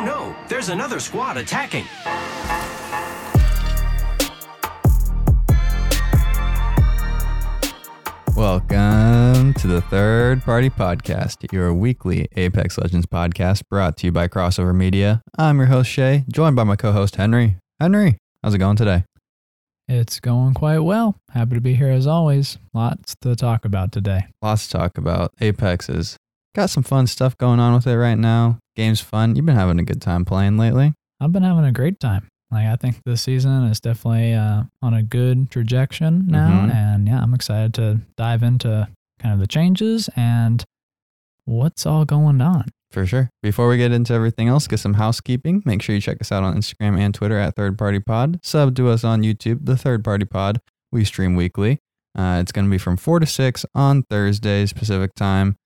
Oh no, there's another squad attacking. Welcome to the Third Party Podcast, your weekly Apex Legends podcast brought to you by Crossover Media. I'm your host, Shay, joined by my co host, Henry. Henry, how's it going today? It's going quite well. Happy to be here as always. Lots to talk about today. Lots to talk about. Apex has got some fun stuff going on with it right now. Game's fun. You've been having a good time playing lately. I've been having a great time. Like I think this season is definitely uh, on a good trajectory now, Mhm. and yeah, I'm excited to dive into kind of the changes and what's all going on. For sure. Before we get into everything else, get some housekeeping. Make sure you check us out on Instagram and Twitter at Third Party Pod. Sub to us on YouTube, The Third Party Pod. We stream weekly. Uh, it's going to be from 4 to 6 on Thursdays Pacific time.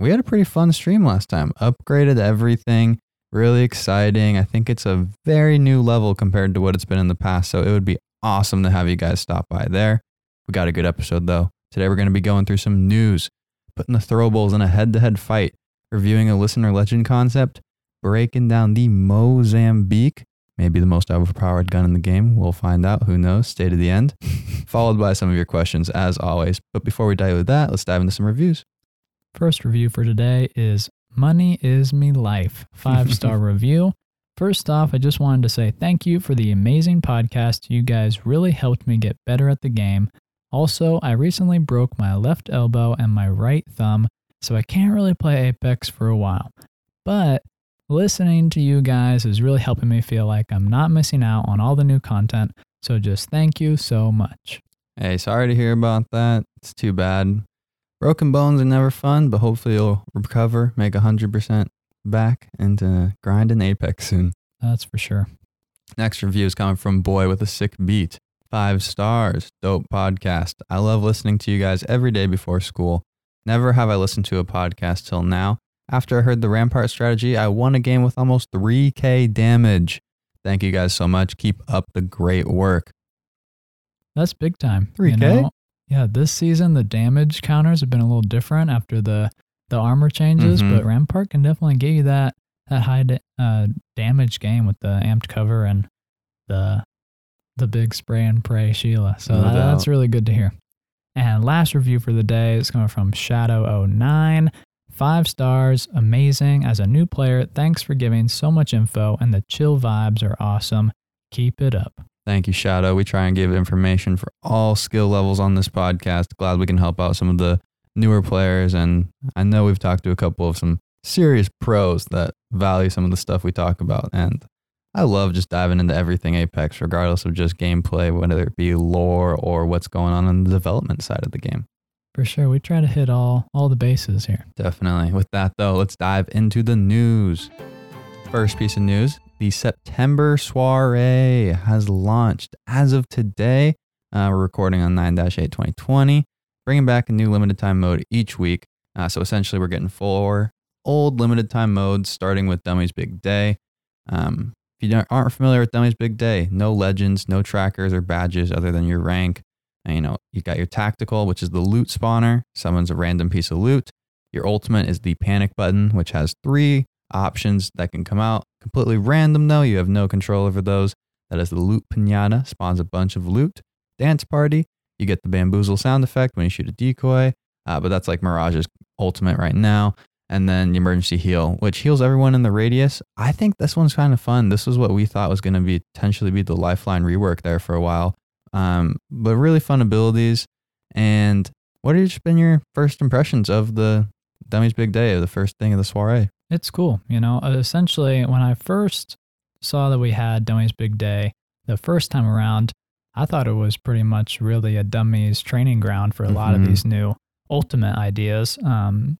We had a pretty fun stream last time. Upgraded everything. Really exciting. I think it's a very new level compared to what it's been in the past. So it would be awesome to have you guys stop by there. We got a good episode though. Today we're going to be going through some news, putting the throwables in a head to head fight reviewing a listener legend concept, breaking down the Mozambique, maybe the most overpowered gun in the game. We'll find out. Who knows? Stay to the end. Followed by some of your questions, as always. But before we dive into that, let's dive into some reviews. First review for today is Money is Me Life, five star review. First off, I just wanted to say thank you for the amazing podcast. You guys really helped me get better at the game. Also, I recently broke my left elbow and my right thumb, so I can't really play Apex for a while. But listening to you guys is really helping me feel like I'm not missing out on all the new content. So just thank you so much. Hey, sorry to hear about that. It's too bad. Broken bones are never fun, but hopefully you'll recover, make 100% back into grinding Apex soon. That's for sure. Next review is coming from Boy with a Sick Beat. Five stars. Dope podcast. I love listening to you guys every day before school. Never have I listened to a podcast till now. After I heard the Rampart strategy, I won a game with almost 3k damage. Thank you guys so much. Keep up the great work. That's big time. 3K? know? Yeah, this season the damage counters have been a little different after the the armor changes, Mhm. but Rampart can definitely give you that that high da- uh, damage game with the amped cover and the the big spray and pray Sheila. So No that- that's really good to hear. And last review for the day is coming from Shadow09. Five stars, amazing. As a new player, thanks for giving so much info, and the chill vibes are awesome. Keep it up. Thank you, Shadow. We try and give information for all skill levels on this podcast. Glad we can help out some of the newer players. And I know we've talked to a couple of some serious pros that value some of the stuff we talk about. And I love just diving into everything Apex, regardless of just gameplay, whether it be lore or what's going on in the development side of the game. For sure, we try to hit all all the bases here. Definitely. With that, though, let's dive into the news. First piece of news the September soiree has launched as of today. Uh, we're recording on 9 8 2020, bringing back a new limited time mode each week. Uh, so essentially, we're getting four old limited time modes, starting with Dummy's Big Day. Um, if you aren't familiar with Dummy's Big Day, no legends, no trackers or badges other than your rank. And, you know, you got your tactical, which is the loot spawner, summons a random piece of loot. Your ultimate is the panic button, which has three options that can come out. Completely random though, you have no control over those. That is the loot pinata, spawns a bunch of loot. Dance party, you get the bamboozle sound effect when you shoot a decoy, uh, but that's like Mirage's ultimate right now. And then the emergency heal, which heals everyone in the radius. I think this one's kind of fun. This was what we thought was going to be potentially be the lifeline rework there for a while. Um, but really fun abilities. And what have been your first impressions of the Dummy's Big Day, the first thing of the soiree? It's cool. You know, uh, essentially, when I first saw that we had Dummies Big Day the first time around, I thought it was pretty much really a dummies training ground for a lot of Mhm. these new ultimate ideas. Um,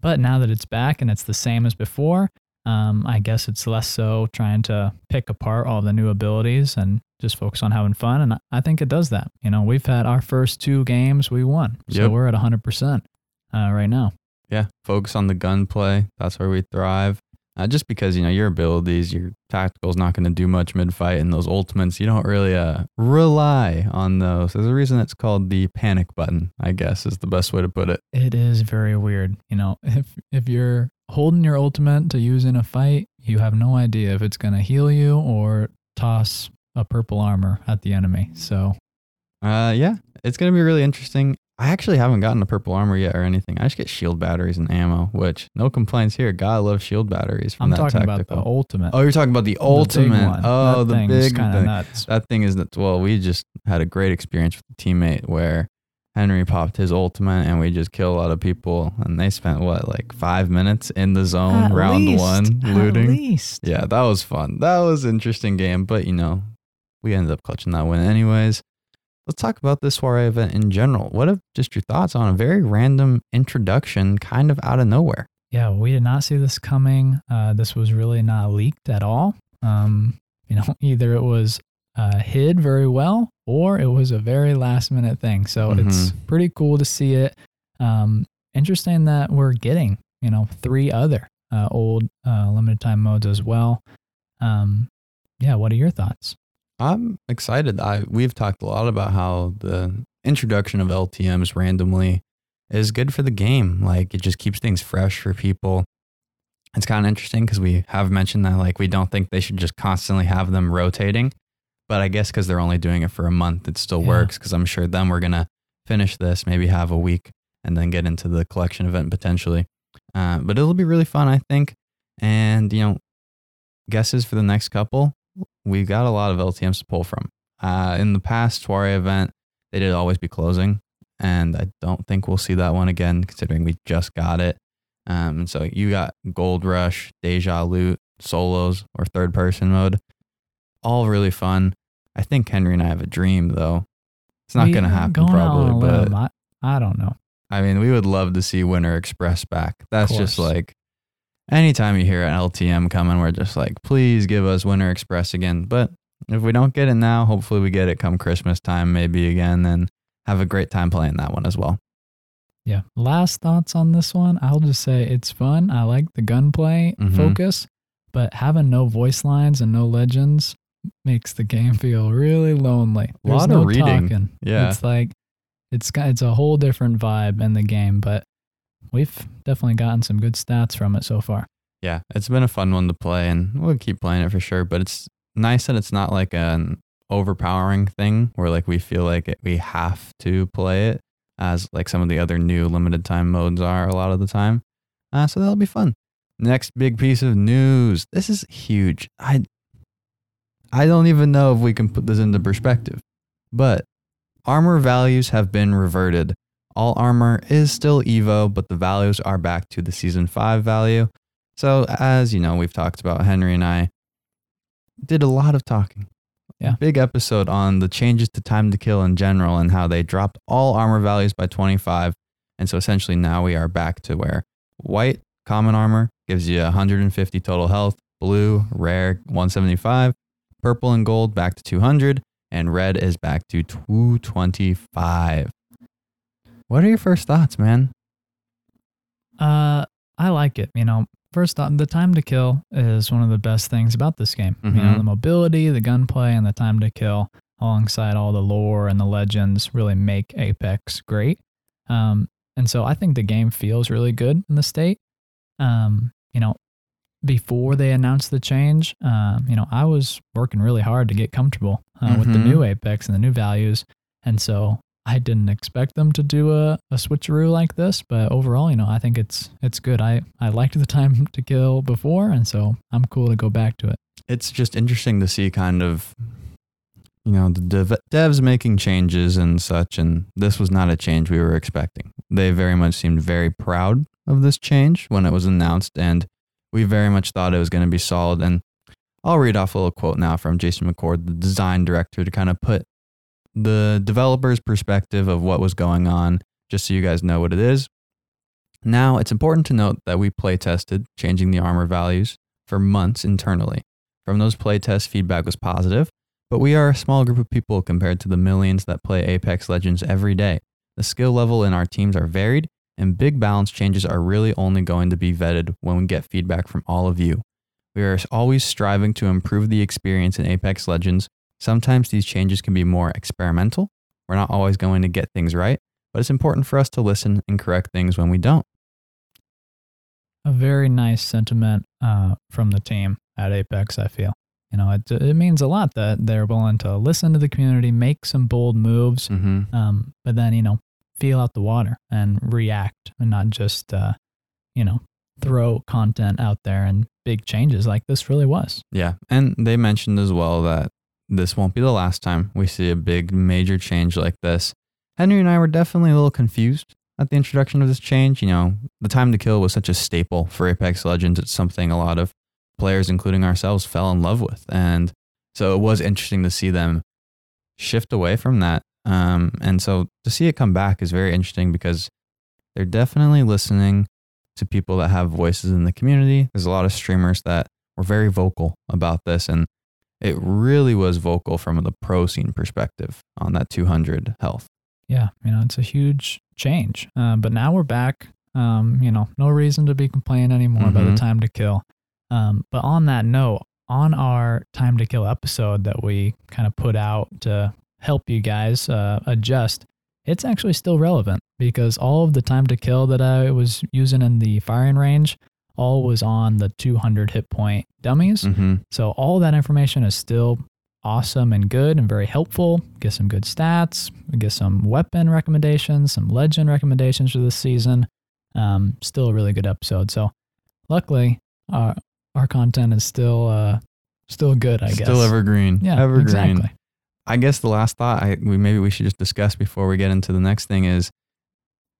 but now that it's back and it's the same as before, um, I guess it's less so trying to pick apart all the new abilities and just focus on having fun. And I- I think it does that. You know, we've had our first two games, we won. So Yep. we're at 100% uh, right now. Yeah, focus on the gunplay. That's where we thrive. Uh, just because you know your abilities, your tactical is not going to do much mid fight, and those ultimates you don't really uh, rely on those. There's a reason it's called the panic button. I guess is the best way to put it. It is very weird. You know, if if you're holding your ultimate to use in a fight, you have no idea if it's going to heal you or toss a purple armor at the enemy. So, Uh, yeah, it's gonna be really interesting. I actually haven't gotten a purple armor yet or anything. I just get shield batteries and ammo, which no complaints here. God love shield batteries from I'm that talking tactical. about the ultimate. oh, you're talking about the the ultimate. oh, That the big thing. nuts. That thing is nuts. Well, we just had a great experience with a teammate where Henry popped his ultimate and we just killed a lot of people. And they spent what, like five minutes in the zone, At round least, one, at looting. least. Yeah, that was fun. That was an interesting game, but you know, we ended up clutching that win anyways. Let's talk about this soiree event in general. What are just your thoughts on a very random introduction, kind of out of nowhere? Yeah, we did not see this coming. Uh, this was really not leaked at all. Um, you know, either it was uh, hid very well or it was a very last minute thing. So it's pretty cool to see it. Um, interesting that we're getting, you know, three other uh, old uh, limited time modes as well. Um, yeah, what are your thoughts? I'm excited. I we've talked a lot about how the introduction of LTMs randomly is good for the game. Like it just keeps things fresh for people. It's kind of interesting because we have mentioned that like we don't think they should just constantly have them rotating, but I guess because they're only doing it for a month, it still Yeah. works. Because I'm sure then we're gonna finish this, maybe have a week, and then get into the collection event potentially. Uh, but it'll be really fun, I think. And you know, guesses for the next couple we got a lot of LTMs to pull from. Uh, in the past soiree event, they did always be closing, and I don't think we'll see that one again, considering we just got it. Um, and so you got Gold Rush, Deja Loot, solos, or third person mode, all really fun. I think Henry and I have a dream though. It's not going to happen going out on probably, but I, I don't know. I mean, we would love to see Winter Express back. That's just like anytime you hear an LTM coming, we're just like, please give us Winter Express again. But if we don't get it now, hopefully we get it come Christmas time, maybe again, and have a great time playing that one as well. Yeah. Last thoughts on this one. I'll just say it's fun. I like the gunplay Mhm. focus, but having no voice lines and no legends makes the game feel really lonely. A lot There's of no reading. talking. Yeah. It's like it's got it's a whole different vibe in the game, but we've definitely gotten some good stats from it so far. Yeah, it's been a fun one to play, and we'll keep playing it for sure. But it's nice that it's not like an overpowering thing where like we feel like it, we have to play it as like some of the other new limited time modes are a lot of the time. Uh, so that'll be fun. Next big piece of news. This is huge. I I don't even know if we can put this into perspective, but armor values have been reverted. All armor is still Evo, but the values are back to the season five value. So, as you know, we've talked about, Henry and I did a lot of talking. Yeah. Big episode on the changes to time to kill in general and how they dropped all armor values by 25. And so essentially now we are back to where white common armor gives you 150 total health, blue rare 175, purple and gold back to 200, and red is back to 225. What are your first thoughts, man? Uh, I like it. You know, first thought, the time to kill is one of the best things about this game. You know, Mhm. the mobility, the gunplay, and the time to kill, alongside all the lore and the legends, really make Apex great. Um, and so I think the game feels really good in the state. Um, you know, before they announced the change, um, you know, I was working really hard to get comfortable uh, with the Mhm. new Apex and the new values, and so I didn't expect them to do a, a switcheroo like this. But overall, you know, I think it's it's good. I I liked the time to kill before, and so I'm cool to go back to it. it's just interesting to see kind of you know the dev- devs making changes and such and this was not a change we were expecting they very much seemed very proud of this change when it was announced and we very much thought it was going to be solid and i'll read off a little quote now from jason mccord the design director to kind of put the developer's perspective of what was going on just so you guys know what it is now it's important to note that we play tested changing the armor values for months internally from those play playtests, feedback was positive, but we are a small group of people compared to the millions that play Apex Legends every day. The skill level in our teams are varied, and big balance changes are really only going to be vetted when we get feedback from all of you. We are always striving to improve the experience in Apex Legends. Sometimes these changes can be more experimental. We're not always going to get things right, but it's important for us to listen and correct things when we don't. a very nice sentiment uh, from the team at Apex. I feel, you know, it it means a lot that they're willing to listen to the community, make some bold moves, Mm-hmm. um, but then you know, feel out the water and react, and not just uh, you know, throw content out there and big changes like this really was. Yeah. And they mentioned as well that this won't be the last time we see a big major change like this. Henry and I were definitely a little confused at the introduction of this change. You know, the time to kill was such a staple for Apex Legends. It's something a lot of players, including ourselves, fell in love with. And so it was interesting to see them shift away from that. Um, and so to see it come back is very interesting because they're definitely listening to people that have voices in the community. There's a lot of streamers that were very vocal about this, and it really was vocal from the pro scene perspective on that 200 health. Yeah, you know, it's a huge change. Uh, but now we're back. Um, you know, no reason to be complaining anymore about the Mhm. time to kill. Um, but on that note, on our time to kill episode that we kind of put out to help you guys uh, adjust, it's actually still relevant because all of the time to kill that I was using in the firing range all was on the 200 hit point dummies. Mm-hmm. So all that information is still awesome and good and very helpful. Get some good stats, get some weapon recommendations, some legend recommendations for this season. Um, still a really good episode. So luckily, our our content is still uh still good. I guess Still evergreen. Yeah, evergreen. exactly. I guess the last thought I we maybe we should just discuss before we get into the next thing is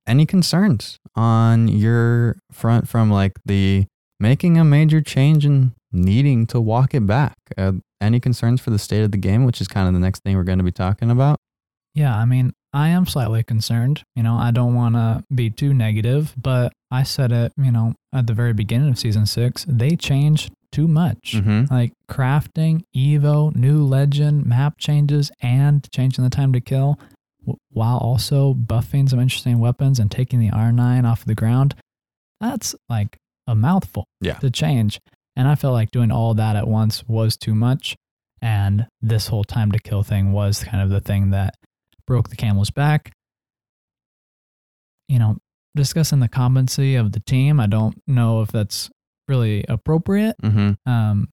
any concerns on your front from like the making a major change and needing to walk it back. Uh, any concerns for the state of the game, which is kind of the next thing we're going to be talking about. Yeah, I mean, I am slightly concerned. You know, I don't want to be too negative, but I said it, you know, at the very beginning of season six, they changed too much. Mm-hmm. Like crafting, Evo, new legend, map changes, and changing the time to kill, while also buffing some interesting weapons and taking the R9 off the ground. That's like a mouthful Yeah. to change. And I felt like doing all that at once was too much. And this whole time to kill thing was kind of the thing that broke the camel's back. You know, discussing the competency of the team, I don't know if that's really appropriate. Mm-hmm. Um,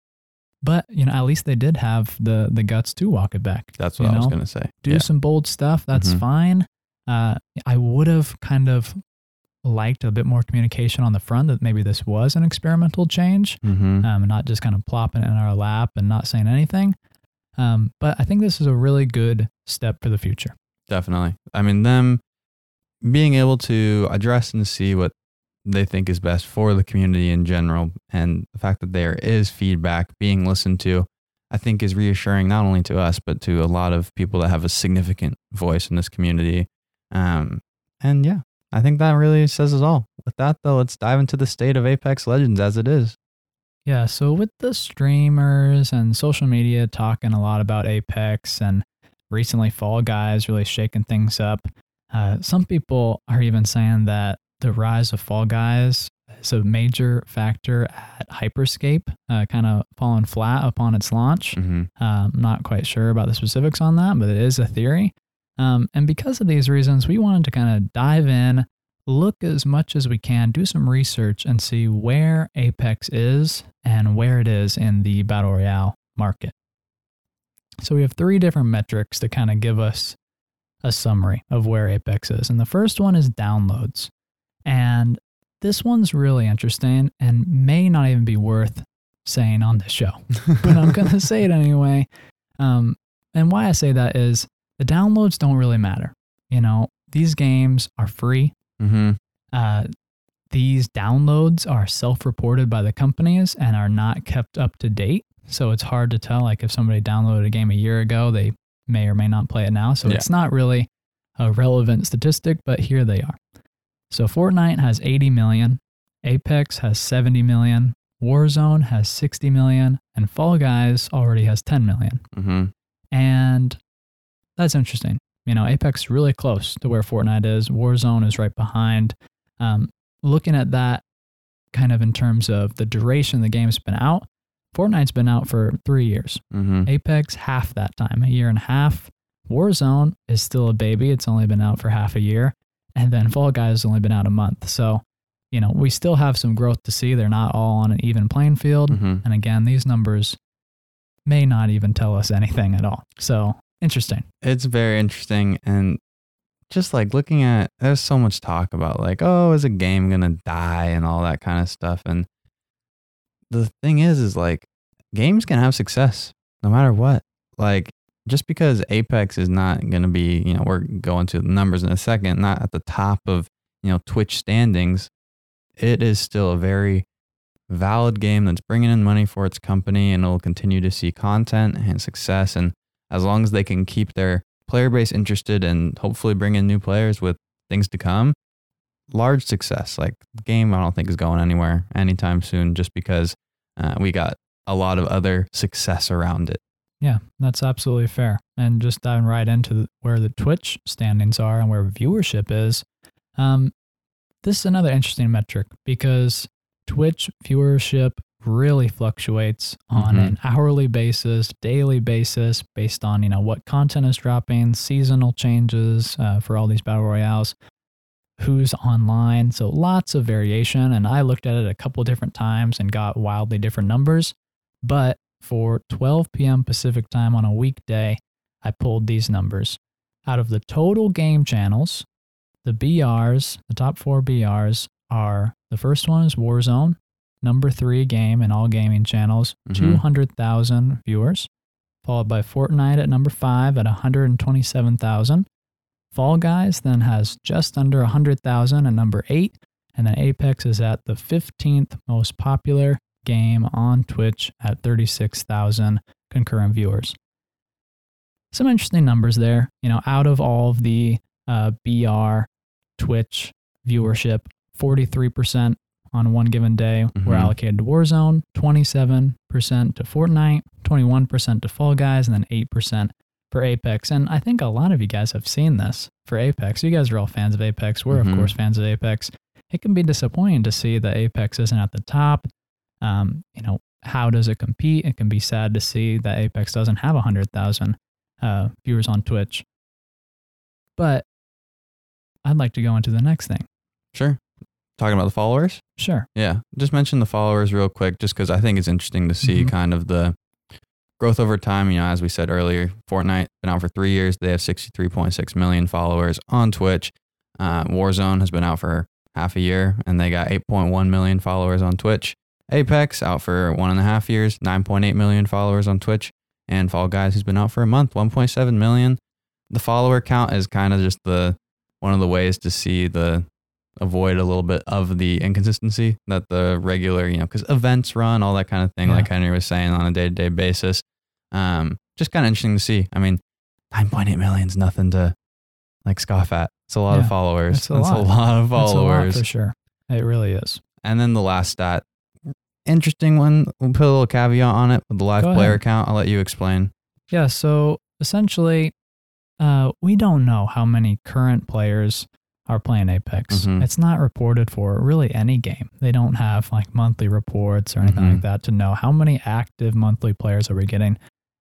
but you know, at least they did have the the guts to walk it back. That's what I was going to say. Do yeah. some bold stuff. That's Mhm. fine. Uh, I would have kind of liked a bit more communication on the front that maybe this was an experimental change, Mm-hmm. um, not just kind of plopping it in our lap and not saying anything. Um, but I think this is a really good step for the future. Definitely. I mean, them being able to address and see what they think is best for the community in general, and the fact that there is feedback being listened to, I think is reassuring not only to us, but to a lot of people that have a significant voice in this community. Um, and yeah, I think that really says it all. With that, though, let's dive into the state of Apex Legends as it is. Yeah, so with the streamers and social media talking a lot about Apex and recently Fall Guys really shaking things up, uh, some people are even saying that the rise of Fall Guys is a major factor at Hyperscape, uh, kind of falling flat upon its launch. Mm-hmm. Um, not quite sure about the specifics on that, but it is a theory. Um, and because of these reasons, we wanted to kind of dive in, look as much as we can, do some research, and see where Apex is and where it is in the Battle Royale market. So we have three different metrics to kind of give us a summary of where Apex is. And the first one is downloads. And this one's really interesting and may not even be worth saying on this show but I'm going to say it anyway. Um, and why I say that is the downloads don't really matter. You know, these games are free. Mm-hmm. Uh, these downloads are self reported by the companies and are not kept up to date. So it's hard to tell, like, if somebody downloaded a game a year ago, they may or may not play it now. So Yeah. it's not really a relevant statistic, but here they are. So Fortnite has 80 million, Apex has 70 million, Warzone has 60 million, and Fall Guys already has 10 million. Mm-hmm. And that's interesting. You know, Apex really close to where Fortnite is. Warzone is right behind. Um, looking at that kind of in terms of the duration the game's been out, Fortnite's been out for three years. Mm-hmm. Apex, half that time, a year and a half. Warzone is still a baby. It's only been out for half a year. And then Fall Guys has only been out a month. So, you know, we still have some growth to see. They're not all on an even playing field. Mhm. And again, these numbers may not even tell us anything at all. So interesting. It's very interesting and just like looking at there's so much talk about like oh is a game gonna die and all that kind of stuff and the thing is is like games can have success no matter what like just because apex is not gonna be you know we're going to the numbers in a second not at the top of you know twitch standings it is still a very valid game that's bringing in money for its company and it'll continue to see content and success and as long as they can keep their player base interested and hopefully bring in new players with things to come, large success. Like the game, I don't think is going anywhere anytime soon, just because uh, we got a lot of other success around it. Yeah, that's absolutely fair. And just diving right into where the Twitch standings are and where viewership is, um, this is another interesting metric because Twitch viewership really fluctuates on Mhm. an hourly basis, daily basis, based on you know what content is dropping, seasonal changes uh, for all these battle royales, who's online. So lots of variation. And I looked at it a couple different times and got wildly different numbers. But for 12 p.m. Pacific time on a weekday, I pulled these numbers. Out of the total game channels, the BRs, the top four BRs are the first one is Warzone, number three game in all gaming channels, Mhm. 200,000 viewers, followed by Fortnite at number five at 127,000. Fall Guys then has just under 100,000 at number eight, and then Apex is at the 15th most popular game on Twitch at 36,000 concurrent viewers. Some interesting numbers there. You know, out of all of the uh, BR Twitch viewership, 43% on one given day were Mhm. allocated to Warzone, 27% to Fortnite, 21% to Fall Guys, and then 8% for Apex. And I think a lot of you guys have seen this for Apex. You guys are all fans of Apex. We're, Mhm. of course, fans of Apex. It can be disappointing to see that Apex isn't at the top. Um, you know, how does it compete? It can be sad to see that Apex doesn't have 100,000 uh, viewers on Twitch. But I'd like to go into the next thing. Sure. Talking about the followers? Sure. Yeah. Just mention the followers real quick, just because I think it's interesting to see Mhm. kind of the growth over time. You know, as we said earlier, Fortnite been out for three years. They have 63.6 million followers on Twitch. Uh, Warzone has been out for half a year, and they got 8.1 million followers on Twitch. Apex out for one and a half years, 9.8 million followers on Twitch. And Fall Guys who's been out for a month, 1.7 million. The follower count is kind of just the one of the ways to see the avoid a little bit of the inconsistency that the regular, you know, because events run, all that kind of thing, Yeah. like Henry was saying on a day to day basis. Um, just kind of interesting to see. I mean, 9.8 million is nothing to like scoff at. It's a lot Yeah, of followers. it's a a lot of That's a lot followers. for sure. It really is. And then the last stat, interesting one. We'll put a little caveat on it with the live Go player ahead. count. I'll let you explain. Yeah. So essentially, uh, we don't know how many current players are playing Apex. Mhm. It's not reported for really any game. They don't have like monthly reports or anything Mhm. like that to know how many active monthly players are we getting.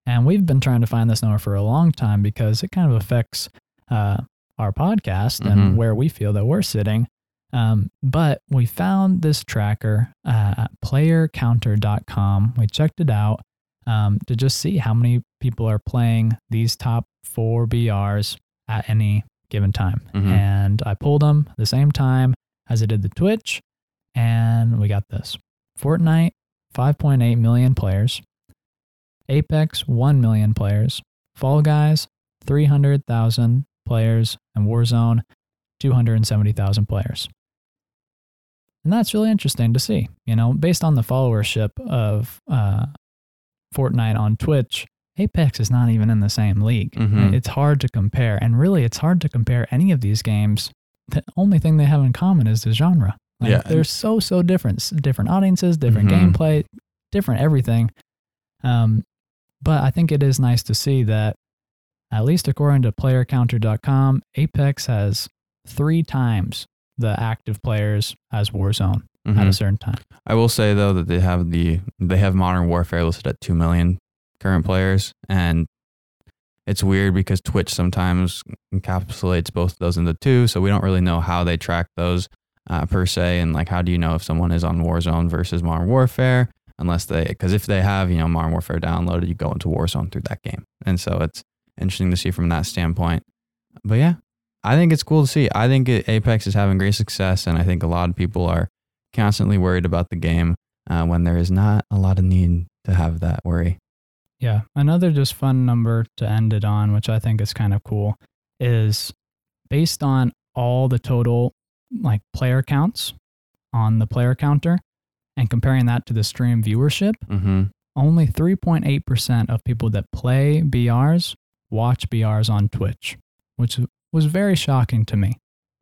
And we've been trying to find this number for a long time because it kind of affects uh, our podcast Mhm. and where we feel that we're sitting. Um, but we found this tracker uh, at playercounter.com. We checked it out um, to just see how many people are playing these top four BRs at any given time. Mhm. And I pulled them the same time as I did the Twitch, and we got this Fortnite, 5.8 million players, Apex, 1 million players, Fall Guys, 300,000 players, and Warzone, 270,000 players. And that's really interesting to see, you know, based on the followership of uh, Fortnite on Twitch, Apex is not even in the same league. Mhm. It's hard to compare. And really, it's hard to compare any of these games. The only thing they have in common is the genre. Like, Yeah. They're so, so different. Different audiences, different Mhm. gameplay, different everything. Um, but I think it is nice to see that, at least according to playercounter.com, Apex has three times the active players as Warzone at Mhm. a certain time. I will say though that they have the they have Modern Warfare listed at two million current players, and it's weird because Twitch sometimes encapsulates both of those into two, so we don't really know how they track those. uh, per se. And like, how do you know if someone is on Warzone versus Modern Warfare? Unless they, because if they have, you know, Modern Warfare downloaded, you go into Warzone through that game. And so it's interesting to see from that standpoint. But yeah, I think it's cool to see. I think Apex is having great success. And I think a lot of people are constantly worried about the game uh, when there is not a lot of need to have that worry. Yeah. Another just fun number to end it on, which I think is kind of cool, is based on all the total like player counts on the player counter and comparing that to the stream viewership, Mm-hmm. only 3.8% of people that play BRs watch BRs on Twitch, which was very shocking to me.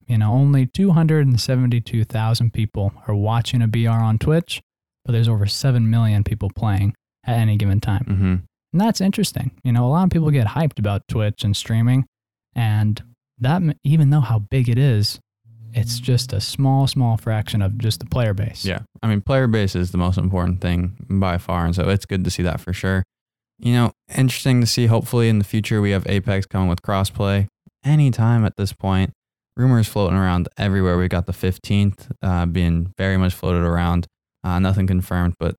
You know, only 272,000 people are watching a BR on Twitch, but there's over 7 million people playing at any given time. Mm-hmm. And that's interesting. You know, a lot of people get hyped about Twitch and streaming, and that, even though how big it is, it's just a small, small fraction of just the player base. Yeah. I mean, player base is the most important thing by far. And so it's good to see that for sure. You know, interesting to see. Hopefully, in the future, we have Apex coming with crossplay anytime at this point. Rumors floating around everywhere. We got the 15th uh, being very much floated around. Uh, nothing confirmed, but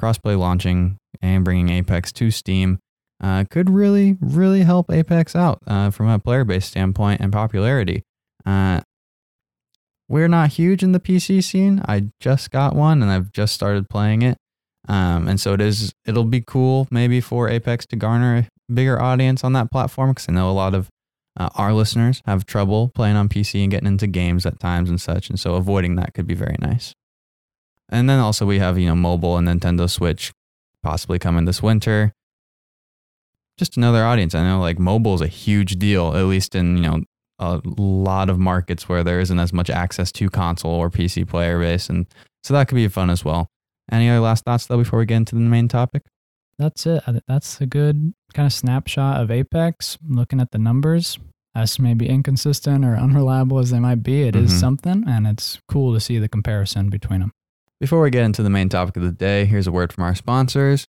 crossplay launching and bringing Apex to Steam uh, could really, really help Apex out uh, from a player base standpoint and popularity. Uh, we're not huge in the PC scene. I just got one and I've just started playing it. Um, and so it is, it'll be cool maybe for Apex to garner a bigger audience on that platform because I know a lot of uh, our listeners have trouble playing on PC and getting into games at times and such. And so avoiding that could be very nice. And then also we have, you know, mobile and Nintendo Switch possibly coming this winter. Just another audience. I know like mobile is a huge deal, at least in, you know, a lot of markets where there isn't as much access to console or PC player base. And so that could be fun as well. Any other last thoughts though before we get into the main topic? That's it. That's a good kind of snapshot of Apex. Looking at the numbers, as maybe inconsistent or unreliable as they might be, it is Mhm. something, and it's cool to see the comparison between them. Before we get into the main topic of the day, here's a word from our sponsors.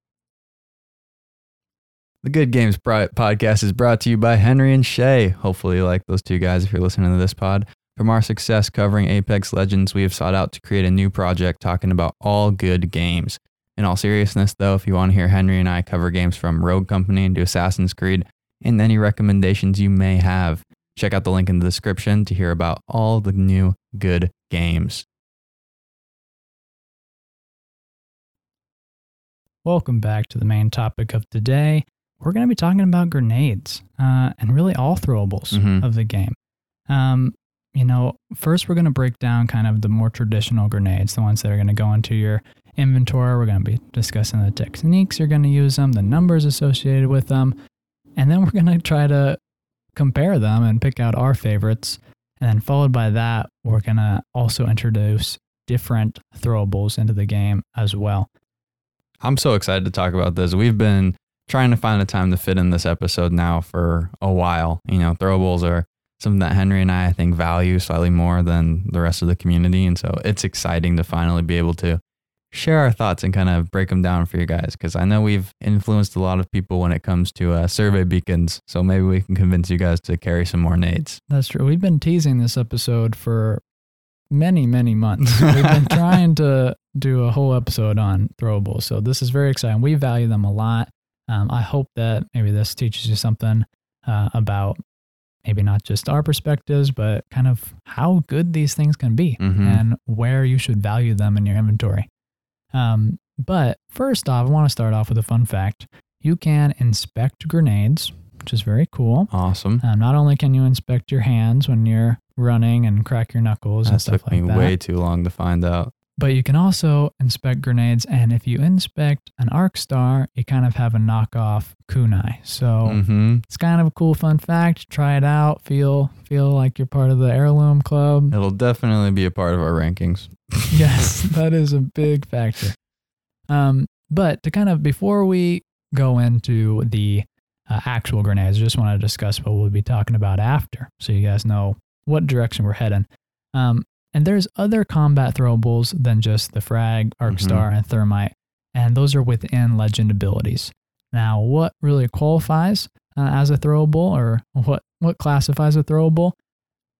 The Good Games podcast is brought to you by Henry and Shay. Hopefully, you like those two guys if you're listening to this pod. From our success covering Apex Legends, we have sought out to create a new project talking about all good games. In all seriousness, though, if you want to hear Henry and I cover games from Rogue Company to Assassin's Creed and any recommendations you may have, check out the link in the description to hear about all the new good games. Welcome back to the main topic of today. We're going to be talking about grenades uh, and really all throwables Mhm. of the game. Um, you know, first we're going to break down kind of the more traditional grenades, the ones that are going to go into your inventory. We're going to be discussing the techniques you're going to use them, the numbers associated with them, and then we're going to try to compare them and pick out our favorites. And then followed by that, we're going to also introduce different throwables into the game as well. I'm so excited to talk about this. We've been trying to find a time to fit in this episode now for a while. You know, throwables are something that Henry and I, I think, value slightly more than the rest of the community. And so it's exciting to finally be able to share our thoughts and kind of break them down for you guys. Because I know we've influenced a lot of people when it comes to uh, survey beacons. So maybe we can convince you guys to carry some more nades. That's true. We've been teasing this episode for many, many months. We've been trying to do a whole episode on throwables. So this is very exciting. We value them a lot. Um, I hope that maybe this teaches you something uh, about maybe not just our perspectives, but kind of how good these things can be Mhm. and where you should value them in your inventory. Um, but first off, I want to start off with a fun fact. You can inspect grenades, which is very cool. Awesome. Um, not only can you inspect your hands when you're running and crack your knuckles and stuff like That stuff took me that, way too long to find out. But you can also inspect grenades. And if you inspect an arc star, you kind of have a knockoff kunai. So hmm it's kind of a cool fun fact. Try it out. Feel feel like you're part of the heirloom club. It'll definitely be a part of our rankings. yes, that is a big factor. Um, but to kind of before we go into the uh, actual grenades, I just want to discuss what we'll be talking about after, so you guys know what direction we're heading. Um, and there's other combat throwables than just the frag, arc Mhm. star, and thermite, and those are within legend abilities. Now, what really qualifies uh, as a throwable, or what what classifies a throwable?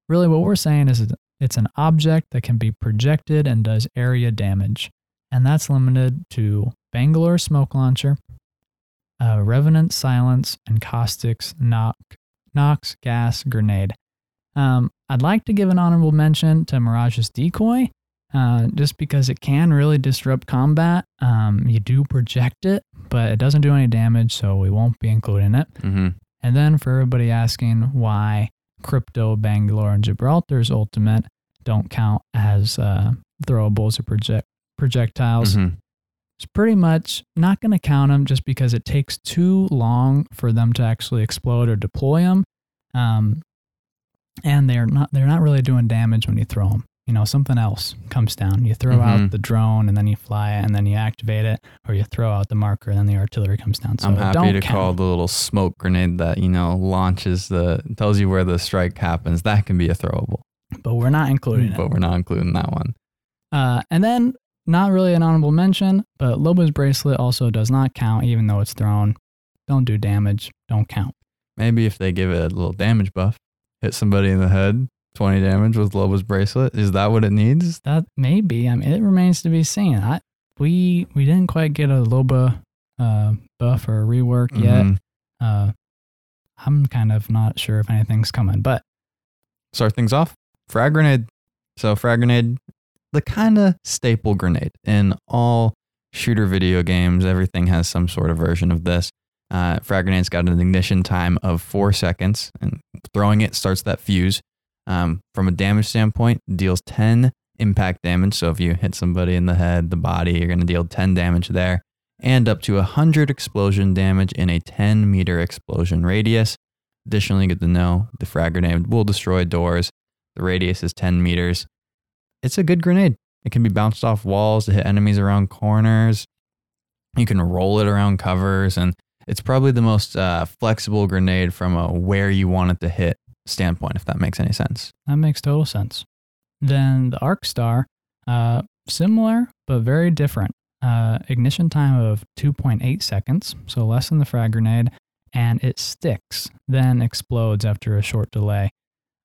Really, what we're saying is It's an object that can be projected and does area damage. And that's limited to Bangalore Smoke Launcher, uh, Revenant Silence, and Caustic's knock, Nox Gas Grenade. Um, I'd like to give an honorable mention to Mirage's Decoy, uh, just because it can really disrupt combat. Um, you do project it, but it doesn't do any damage, so we won't be including it. Mm-hmm. And then for everybody asking why Crypto, Bangalore, and Gibraltar's ultimate don't count as uh, throwables or project projectiles, Mhm. it's pretty much not going to count them just because it takes too long for them to actually explode or deploy them. Um, and they're not they're not really doing damage when you throw them. You know, something else comes down. You throw out Mhm. the drone and then you fly it and then you activate it, or you throw out the marker and then the artillery comes down. So I'm happy to count. call the little smoke grenade that you know launches the tells you where the strike happens. That can be a throwable, but we're not including it. but we're not including that one. Uh, and then, not really an honorable mention, but Loba's bracelet also does not count, even though it's thrown. Don't do damage. Don't count. Maybe if they give it a little damage buff, hit somebody in the head, 20 damage with Loba's bracelet. Is that what it needs? That may be. I mean, it remains to be seen. I we we didn't quite get a Loba uh, buff or rework yet. Mhm. Uh, I'm kind of not sure if anything's coming, but Start things off. Frag grenade. So frag grenade, the kind of staple grenade in all shooter video games. Everything has some sort of version of this. Uh, frag grenade's got an ignition time of four seconds, and throwing it starts that fuse. Um, from a damage standpoint, deals 10 impact damage. So if you hit somebody in the head, the body, you're going to deal 10 damage there, and up to 100 explosion damage in a 10 meter explosion radius. Additionally, good to know the frag grenade will destroy doors. The radius is 10 meters. It's a good grenade. It can be bounced off walls to hit enemies around corners. You can roll it around covers, and it's probably the most uh, flexible grenade from a where you want it to hit standpoint, if that makes any sense. that makes total sense. Then the Arc Star, uh, similar but very different. Uh, ignition time of 2.8 seconds, so less than the frag grenade, and it sticks, then explodes after a short delay.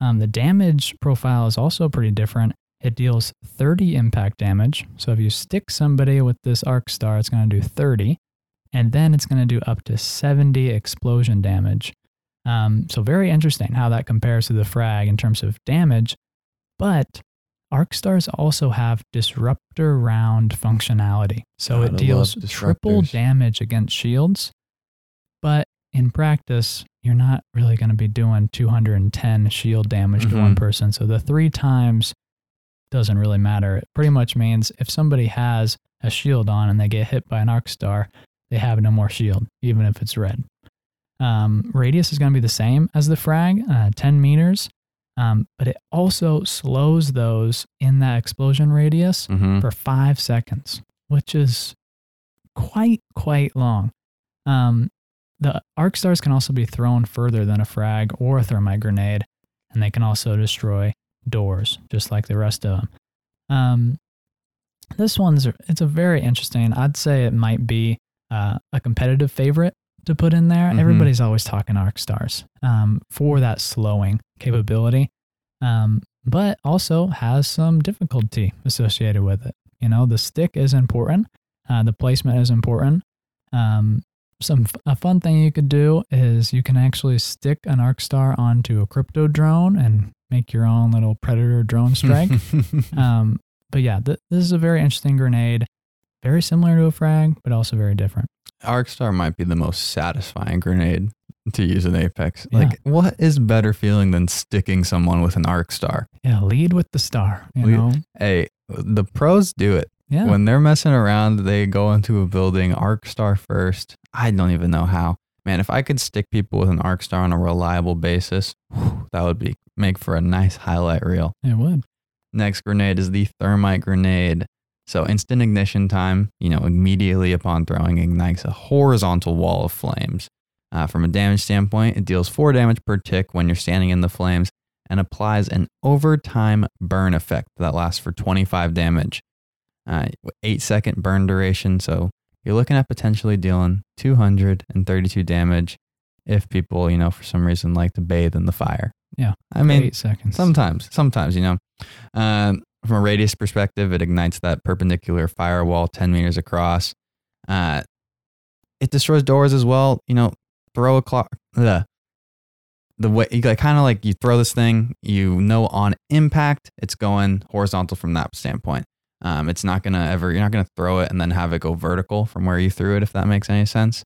Um, the damage profile is also pretty different. It deals 30 impact damage. So if you stick somebody with this arc star, it's going to do 30. And then it's going to do up to 70 explosion damage. Um, so very interesting how that compares to the frag in terms of damage. But arc stars also have disruptor round functionality. So Gotta it deals triple damage against shields. But in practice, you're not really going to be doing 210 shield damage to one Mhm. person. So the three times doesn't really matter. It pretty much means if somebody has a shield on and they get hit by an arc star, they have no more shield, even if it's red. Um, radius is going to be the same as the frag, uh, 10 meters, um, but it also slows those in that explosion radius Mm-hmm. for five seconds, which is quite, quite long. Um, the arc stars can also be thrown further than a frag or a thermite grenade, and they can also destroy doors, just like the rest of them. Um, this one's it's a very interesting. I'd say it might be uh, a competitive favorite to put in there. Mhm. Everybody's always talking arc stars um, for that slowing capability, um, but also has some difficulty associated with it. You know, the stick is important, uh, the placement is important. Um, some a fun thing you could do is you can actually stick an arc star onto a crypto drone and make your own little predator drone strike. um, but yeah, th- this is a very interesting grenade, very similar to a frag, but also very different. Arc Star might be the most satisfying grenade to use in Apex. Yeah. Like, what is better feeling than sticking someone with an Arc Star? Yeah, lead with the star. You Lead- know, Hey, the pros do it. yeah, When they're messing around, they go into a building, Arc Star first. I don't even know how. Man, if I could stick people with an Arc Star on a reliable basis, whew, that would be make for a nice highlight reel. it would. Next grenade is the thermite grenade. So instant ignition time, you know, immediately upon throwing ignites a horizontal wall of flames. Uh, from a damage standpoint, it deals four damage per tick when you're standing in the flames and applies an overtime burn effect that lasts for 25 damage. Uh, eight second burn duration. So you're looking at potentially dealing 232 damage if people, you know, for some reason like to bathe in the fire. Yeah, I mean, eight seconds. Sometimes, sometimes, you know, um, from a radius perspective, it ignites that perpendicular firewall 10 meters across. Uh, it destroys doors as well. You know, throw a clock. The, the way you like kind of like you throw this thing, you know, on impact, it's going horizontal from that standpoint. Um, it's not gonna ever. You're not gonna throw it and then have it go vertical from where you threw it, if that makes any sense.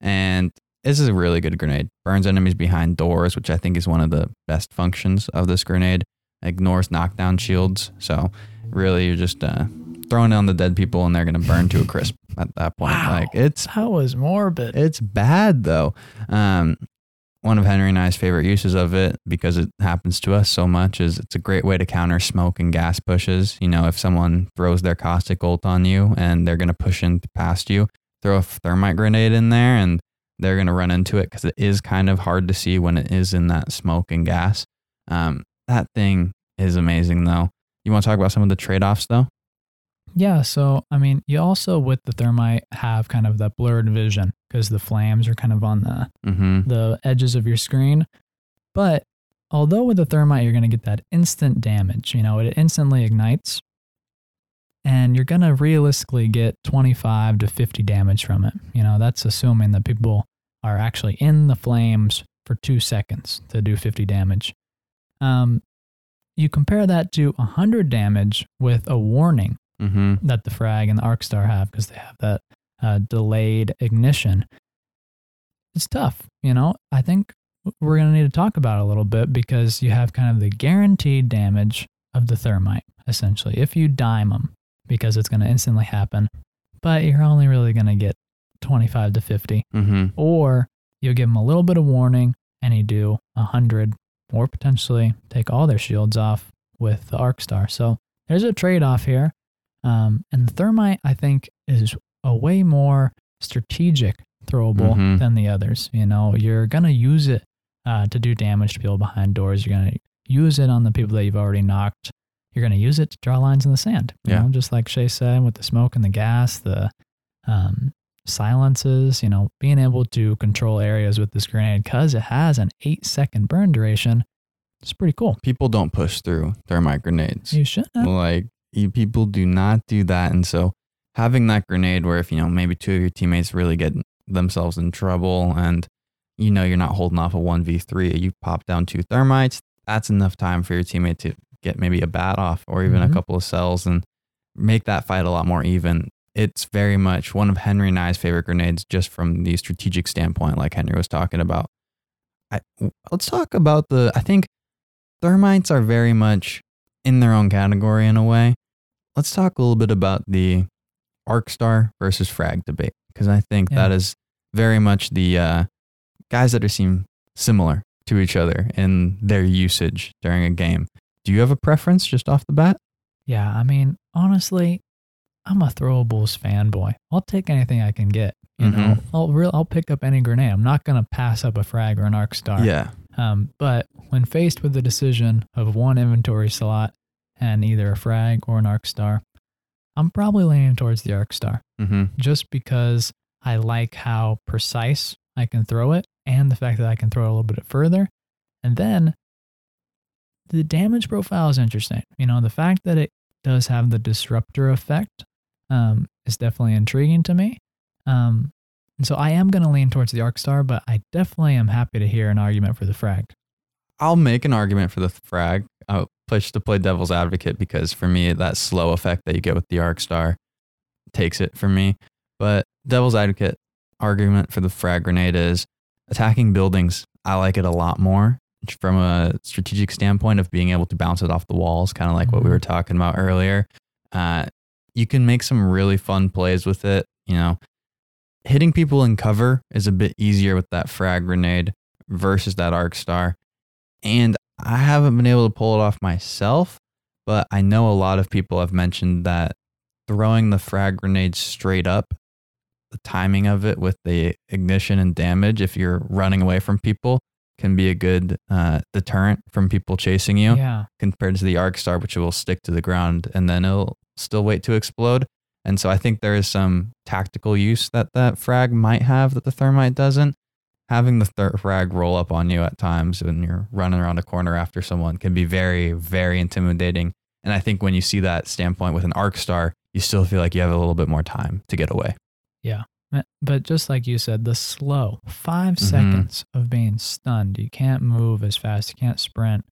And this is a really good grenade. Burns enemies behind doors, which I think is one of the best functions of this grenade. Ignores knockdown shields. So really, you're just uh, throwing on the dead people, and they're gonna burn to a crisp at that point. Wow. Like it's that was morbid. it's bad though. Um, one of Henry and I's favorite uses of it, because it happens to us so much, is it's a great way to counter smoke and gas pushes. You know, if someone throws their caustic ult on you and they're going to push in past you, throw a thermite grenade in there and they're going to run into it because it is kind of hard to see when it is in that smoke and gas. Um, that thing is amazing though. You want to talk about some of the trade offs though? Yeah, so I mean, you also with the thermite have kind of that blurred vision because the flames are kind of on the Mm-hmm. the edges of your screen. But although with the thermite you're going to get that instant damage, you know, it instantly ignites and you're going to realistically get 25 to 50 damage from it. You know, that's assuming that people are actually in the flames for 2 seconds to do 50 damage. Um you compare that to 100 damage with a warning Mm-hmm. that the Frag and the arc star have because they have that uh, delayed ignition. It's tough, you know. I think we're going to need to talk about it a little bit because you have kind of the guaranteed damage of the thermite, essentially, if you dime them, because it's going to instantly happen, but you're only really going to get 25 to 50. Mm-hmm. Or you'll give them a little bit of warning and you do 100 or potentially take all their shields off with the Arc Star. So there's a trade off here. Um, and the Thermite, I think, is a way more strategic throwable Mhm. than the others. You know, you're going to use it uh, to do damage to people behind doors. You're going to use it on the people that you've already knocked. You're going to use it to draw lines in the sand. You Yeah. know, just like Shay said, with the smoke and the gas, the um, silences, you know, being able to control areas with this grenade because it has an eight second burn duration. It's pretty cool. People don't push through thermite grenades. You should. Like you, people do not do that, and so having that grenade, where if you know maybe two of your teammates really get themselves in trouble, and you know you're not holding off a one v three, you pop down two thermites. That's enough time for your teammate to get maybe a bat off or even Mhm. a couple of cells and make that fight a lot more even. It's very much one of Henry and I's favorite grenades, just from the strategic standpoint, like Henry was talking about. I, let's talk about the. I think thermites are very much in their own category in a way. Let's talk a little bit about the arc star versus Frag debate because I think Yeah. that is very much the uh, guys that are seem similar to each other in their usage during a game. Do you have a preference just off the bat? Yeah, I mean, honestly, I'm a throwables fanboy. I'll take anything I can get. You know, Mhm. I'll real I'll pick up any grenade. I'm not gonna pass up a frag or an arc star. Yeah. Um, but when faced with the decision of one inventory slot and either a frag or an arc star, I'm probably leaning towards the arc star Mm-hmm. just because I like how precise I can throw it and the fact that I can throw it a little bit further. And then the damage profile is interesting. You know, the fact that it does have the disruptor effect um, is definitely intriguing to me. Um, and so I am going to lean towards the arc star, but I definitely am happy to hear an argument for the frag. I'll make an argument for the frag. I'll push to play devil's advocate because for me, that slow effect that you get with the arc star takes it for me. But devil's advocate argument for the frag grenade is attacking buildings. I like it a lot more from a strategic standpoint of being able to bounce it off the walls, kind of like what we Mhm. were talking about earlier. Uh, you can make some really fun plays with it. You know, hitting people in cover is a bit easier with that frag grenade versus that arc star. And I haven't been able to pull it off myself, but I know a lot of people have mentioned that throwing the frag grenade straight up, the timing of it with the ignition and damage, if you're running away from people, can be a good uh, deterrent from people chasing you Yeah. compared to the arc star, which will stick to the ground and then it'll still wait to explode. And so I think there is some tactical use that that frag might have that the thermite doesn't. having the third frag roll up on you at times when you're running around a corner after someone can be very, very intimidating. And I think when you see that standpoint with an arc star, you still feel like you have a little bit more time to get away. Yeah. But just like you said, the slow 5 Mhm. seconds of being stunned, you can't move as fast, you can't sprint,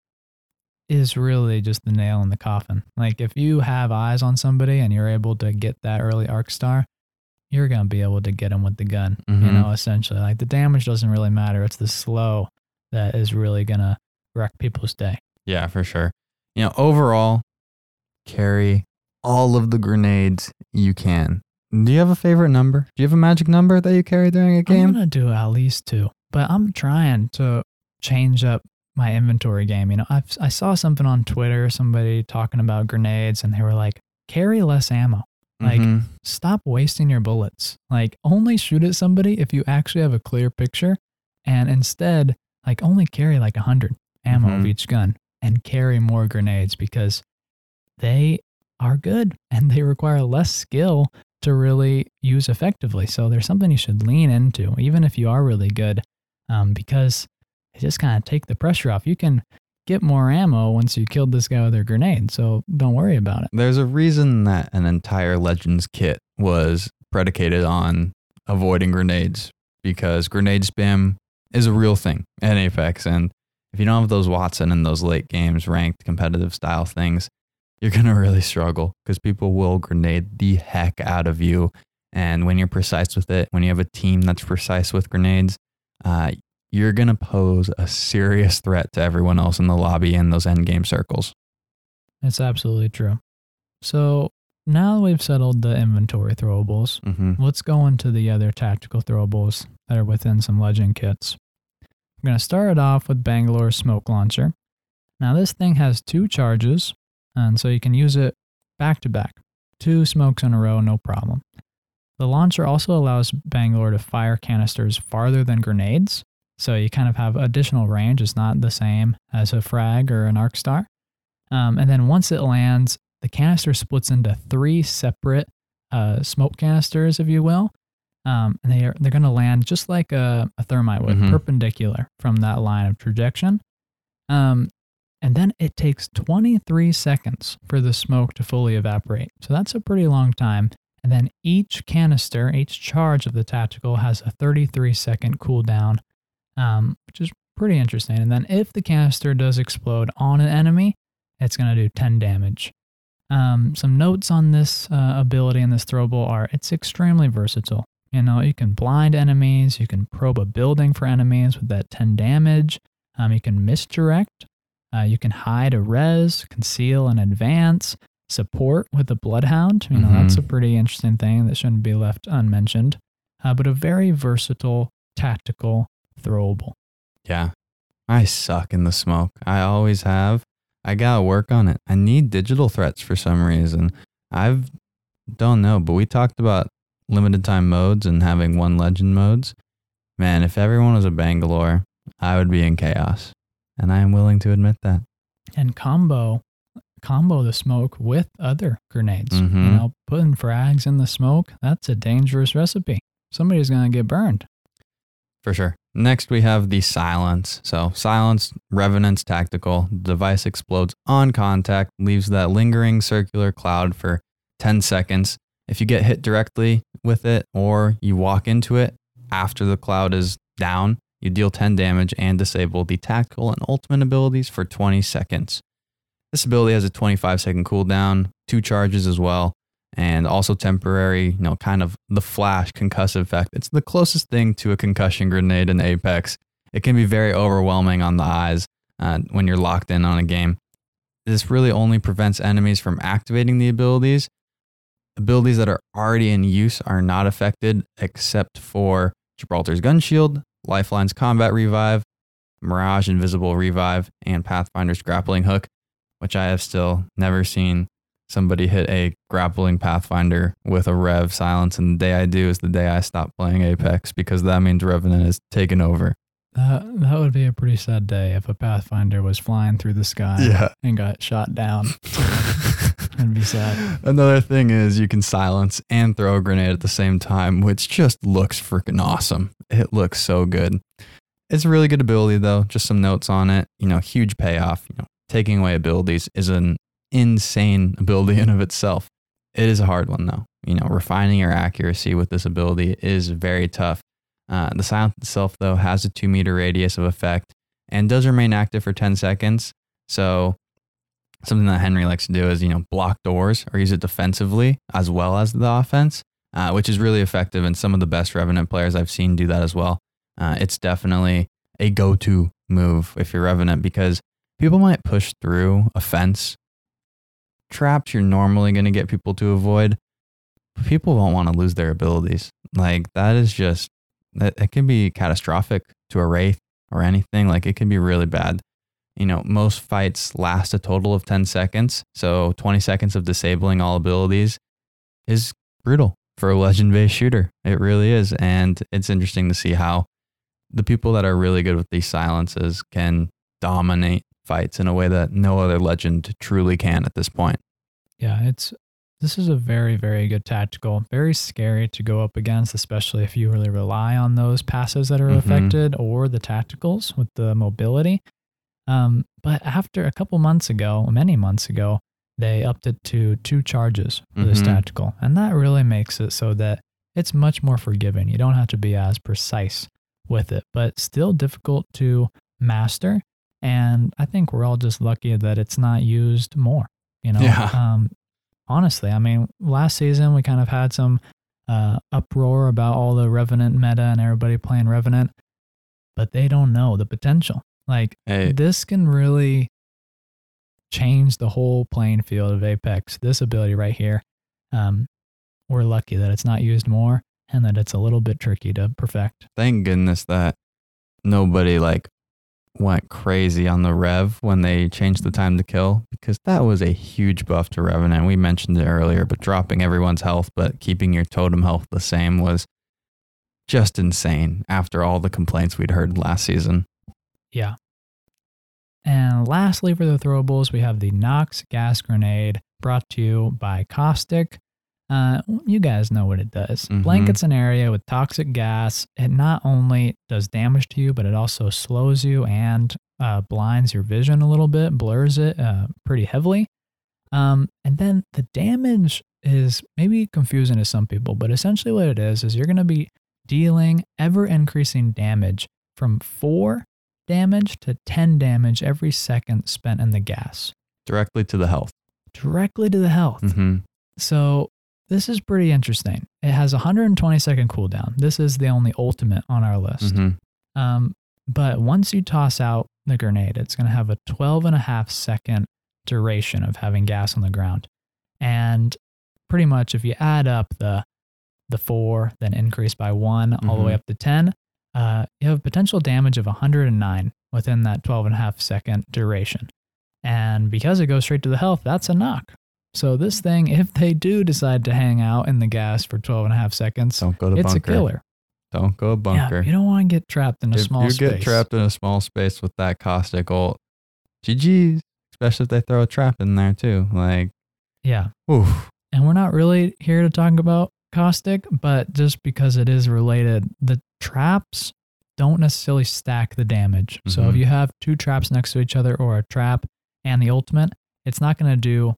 is really just the nail in the coffin. Like if you have eyes on somebody and you're able to get that early arc star, you're going to be able to get them with the gun, you Mhm. know, essentially. Like the damage doesn't really matter. It's the slow that is really going to wreck people's day. Yeah, for sure. You know, overall, carry all of the grenades you can. Do you have a favorite number? Do you have a magic number that you carry during a game? I'm gonna do at least two, but I'm trying to change up my inventory game. You know, I I saw something on Twitter, somebody talking about grenades, and they were like, carry less ammo. Like, Mhm. stop wasting your bullets. Like, only shoot at somebody if you actually have a clear picture, and instead, like, only carry like a hundred ammo of Mhm. each gun and carry more grenades because they are good and they require less skill to really use effectively. So there's something you should lean into, even if you are really good, um, because just kind of take the pressure off. You can get more ammo once you killed this guy with a grenade, so don't worry about it. There's a reason that an entire Legends kit was predicated on avoiding grenades because grenade spam is a real thing in Apex. And if you don't have those Wattson and those late games ranked competitive style things, you're going to really struggle because people will grenade the heck out of you. And when you're precise with it, when you have a team that's precise with grenades, uh, you're going to pose a serious threat to everyone else in the lobby and those endgame circles. It's absolutely true. So now that we've settled the inventory throwables, Mm-hmm. let's go into the other tactical throwables that are within some legend kits. I'm going to start it off with Bangalore's smoke launcher. Now, this thing has two charges, and so you can use it back to back. Two smokes in a row, no problem. The launcher also allows Bangalore to fire canisters farther than grenades, so you kind of have additional range. It's not the same as a frag or an arc star. Um, and then once it lands, the canister splits into three separate uh, smoke canisters, if you will. Um, and they are they're going to land just like a, a thermite would, Mhm. perpendicular from that line of projection. Um, and then it takes 23 seconds for the smoke to fully evaporate. So that's a pretty long time. And then each canister, each charge of the tactical has a 33 second cooldown, um, which is pretty interesting. And then if the canister does explode on an enemy, it's going to do 10 damage. Um, some notes on this uh, ability and this throwable are it's extremely versatile. You know, you can blind enemies, you can probe a building for enemies with that 10 damage, um, you can misdirect, uh, you can hide a res, conceal and advance, support with the bloodhound. You know, that's a pretty interesting thing that shouldn't be left unmentioned, uh, but a very versatile, tactical throwable. Yeah. I suck in the smoke. I always have. I gotta work on it. I need digital threats for some reason. I've don't know, but we talked about limited time modes and having one legend modes. Man, if everyone was a Bangalore, I would be in chaos. And I am willing to admit that. and combo combo the smoke with other grenades. You Mhm. know, putting frags in the smoke, that's a dangerous recipe. Somebody's gonna get burned. For sure. Next, we have the silence. So, silence, Revenant's tactical. The device explodes on contact, leaves that lingering circular cloud for 10 seconds. If you get hit directly with it or you walk into it after the cloud is down, you deal 10 damage and disable the tactical and ultimate abilities for 20 seconds. This ability has a 25 second cooldown, two charges as well, and also temporary, you know, kind of the flash concussive effect. It's the closest thing to a concussion grenade in Apex. It can be very overwhelming on the eyes uh, when you're locked in on a game. This really only prevents enemies from activating the abilities. Abilities that are already in use are not affected except for Gibraltar's Gun Shield, Lifeline's Combat Revive, Mirage Invisible Revive, and Pathfinder's Grappling Hook, which I have still never seen somebody hit a grappling Pathfinder with a Rev silence. And the day I do is the day I stop playing Apex because that means Revenant is taken over. That that would be a pretty sad day if a Pathfinder was flying through the sky and got shot down. That'd be sad. Another thing is you can silence and throw a grenade at the same time, which just looks freaking awesome. It looks so good. It's a really good ability though. Just some notes on it. You know, huge payoff. You know, taking away abilities is an insane ability in of itself. It is a hard one though. You know, refining your accuracy with this ability is very tough. Uh, the silence itself though has a two meter radius of effect and does remain active for 10 seconds. So something that Henry likes to do is, you know, block doors or use it defensively as well as the offense, uh, which is really effective. And some of the best Revenant players I've seen do that as well. Uh, it's definitely a go to move if you're Revenant because people might push through a fence. Traps you're normally going to get people to avoid, but people won't want to lose their abilities. Like that is just, that it can be catastrophic to a Wraith or anything. Like it can be really bad you know, most fights last a total of 10 seconds. So 20 seconds of disabling all abilities is brutal for a legend based shooter. It really is. And it's interesting to see how the people that are really good with these silences can dominate fights in a way that no other legend truly can at this point. Yeah, it's this is a very, very good tactical. Very scary to go up against, especially if you really rely on those passes that are Mhm. affected or the tacticals with the mobility. Um, but after a couple months ago, many months ago, they upped it to two charges for this Mhm. tactical. And that really makes it so that it's much more forgiving. You don't have to be as precise with it, but still difficult to master. And I think we're all just lucky that it's not used more. You know, Yeah. um, honestly, I mean, last season we kind of had some uh, uproar about all the Revenant meta and everybody playing Revenant, but they don't know the potential. Like Hey, this can really change the whole playing field of Apex. This ability right here, um, we're lucky that it's not used more and that it's a little bit tricky to perfect. thank goodness that nobody like went crazy on the rev when they changed the time to kill because that was a huge buff to revenant we mentioned it earlier but dropping everyone's health but keeping your totem health the same was just insane after all the complaints we'd heard last season Yeah. And lastly, for the throwables, we have the Nox gas grenade brought to you by Caustic. Uh, you guys know what it does. Mhm. Blankets an area with toxic gas. It not only does damage to you, but it also slows you and uh, blinds your vision a little bit, blurs it uh, pretty heavily. Um, and then the damage is maybe confusing to some people, but essentially what it is is you're going to be dealing ever increasing damage from four damage to 10 damage every second spent in the gas directly to the health directly to the health. hmm So this is pretty interesting. It has 120 second cooldown. This is the only ultimate on our list. hmm Um, but once you toss out the grenade, it's going to have a 12 and a half second duration of having gas on the ground. And pretty much if you add up the the four, then increase by one all the way Mhm. up to 10, uh, you have potential damage of 109 within that 12 and a half second duration. And because it goes straight to the health, that's a knock. So this thing, if they do decide to hang out in the gas for 12 and a half seconds, don't go to it's bunker a killer. don't go to bunker Yeah, you don't want to get trapped in a if small you space. get trapped in a small space with that caustic ult GG's especially if they throw a trap in there too like Yeah. oof And we're not really here to talk about caustic, but just because it is related, the traps don't necessarily stack the damage. So if Mhm. you have two traps next to each other or a trap and the ultimate, it's not going to do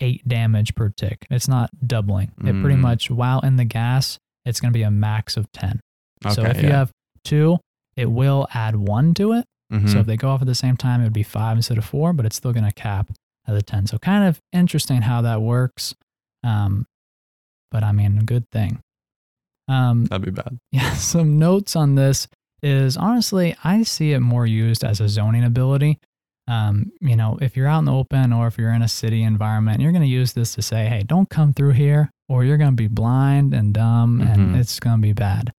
eight damage per tick. It's not doubling. It pretty Mm. much, while in the gas, it's going to be a max of 10. so Okay, if you have two, it will add one to it. So Mhm. if they go off at the same time, it would be five instead of four, but it's still going to cap at the 10. So kind of interesting how that works. Um, but I mean, a good thing. Um, that'd be bad yeah, some notes on this is honestly, I see it more used as a zoning ability. Um, you know, if you're out in the open or if you're in a city environment, you're going to use this to say, hey, don't come through here or you're going to be blind and dumb and Mhm. it's going to be bad.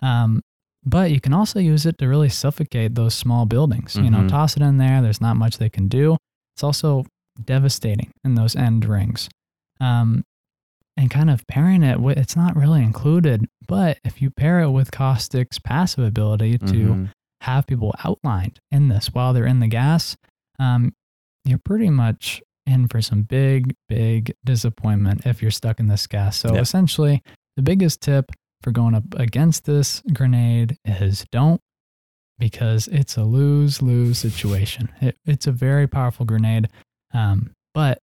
Um, but you can also use it to really suffocate those small buildings. You know, Mhm. toss it in there. There's not much they can do. It's also devastating in those end rings. Um, and kind of pairing it with, it's not really included, but if you pair it with Caustic's passive ability to Mhm. have people outlined in this while they're in the gas, um, you're pretty much in for some big, big disappointment if you're stuck in this gas. So Yep. essentially, the biggest tip for going up against this grenade is don't because it's a lose lose situation. It, it's a very powerful grenade. Um, but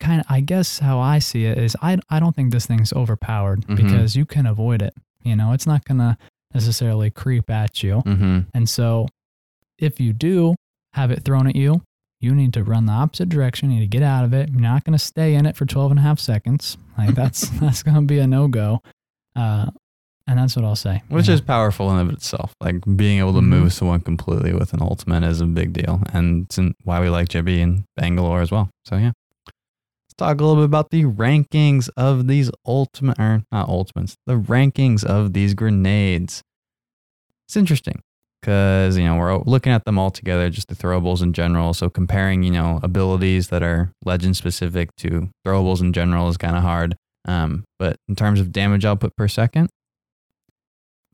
kind of, I guess how I see it is I, I don't think this thing's overpowered Mhm. because you can avoid it. You know, it's not going to necessarily creep at you. Mm-hmm. And so if you do have it thrown at you, you need to run the opposite direction. You need to get out of it. You're not going to stay in it for 12 and a half seconds. Like that's, that's going to be a no-go. Uh, and that's what I'll say. Which is powerful in of itself. Like being able to Mhm. move someone completely with an ultimate is a big deal. And it's why we like JB and Bangalore as well. So yeah. Let's talk a little bit about the rankings of these ultimate or not ultimates, the rankings of these grenades. It's interesting because you know we're looking at them all together, just the throwables in general. So comparing you know abilities that are legend specific to throwables in general is kind of hard. Um, but in terms of damage output per second,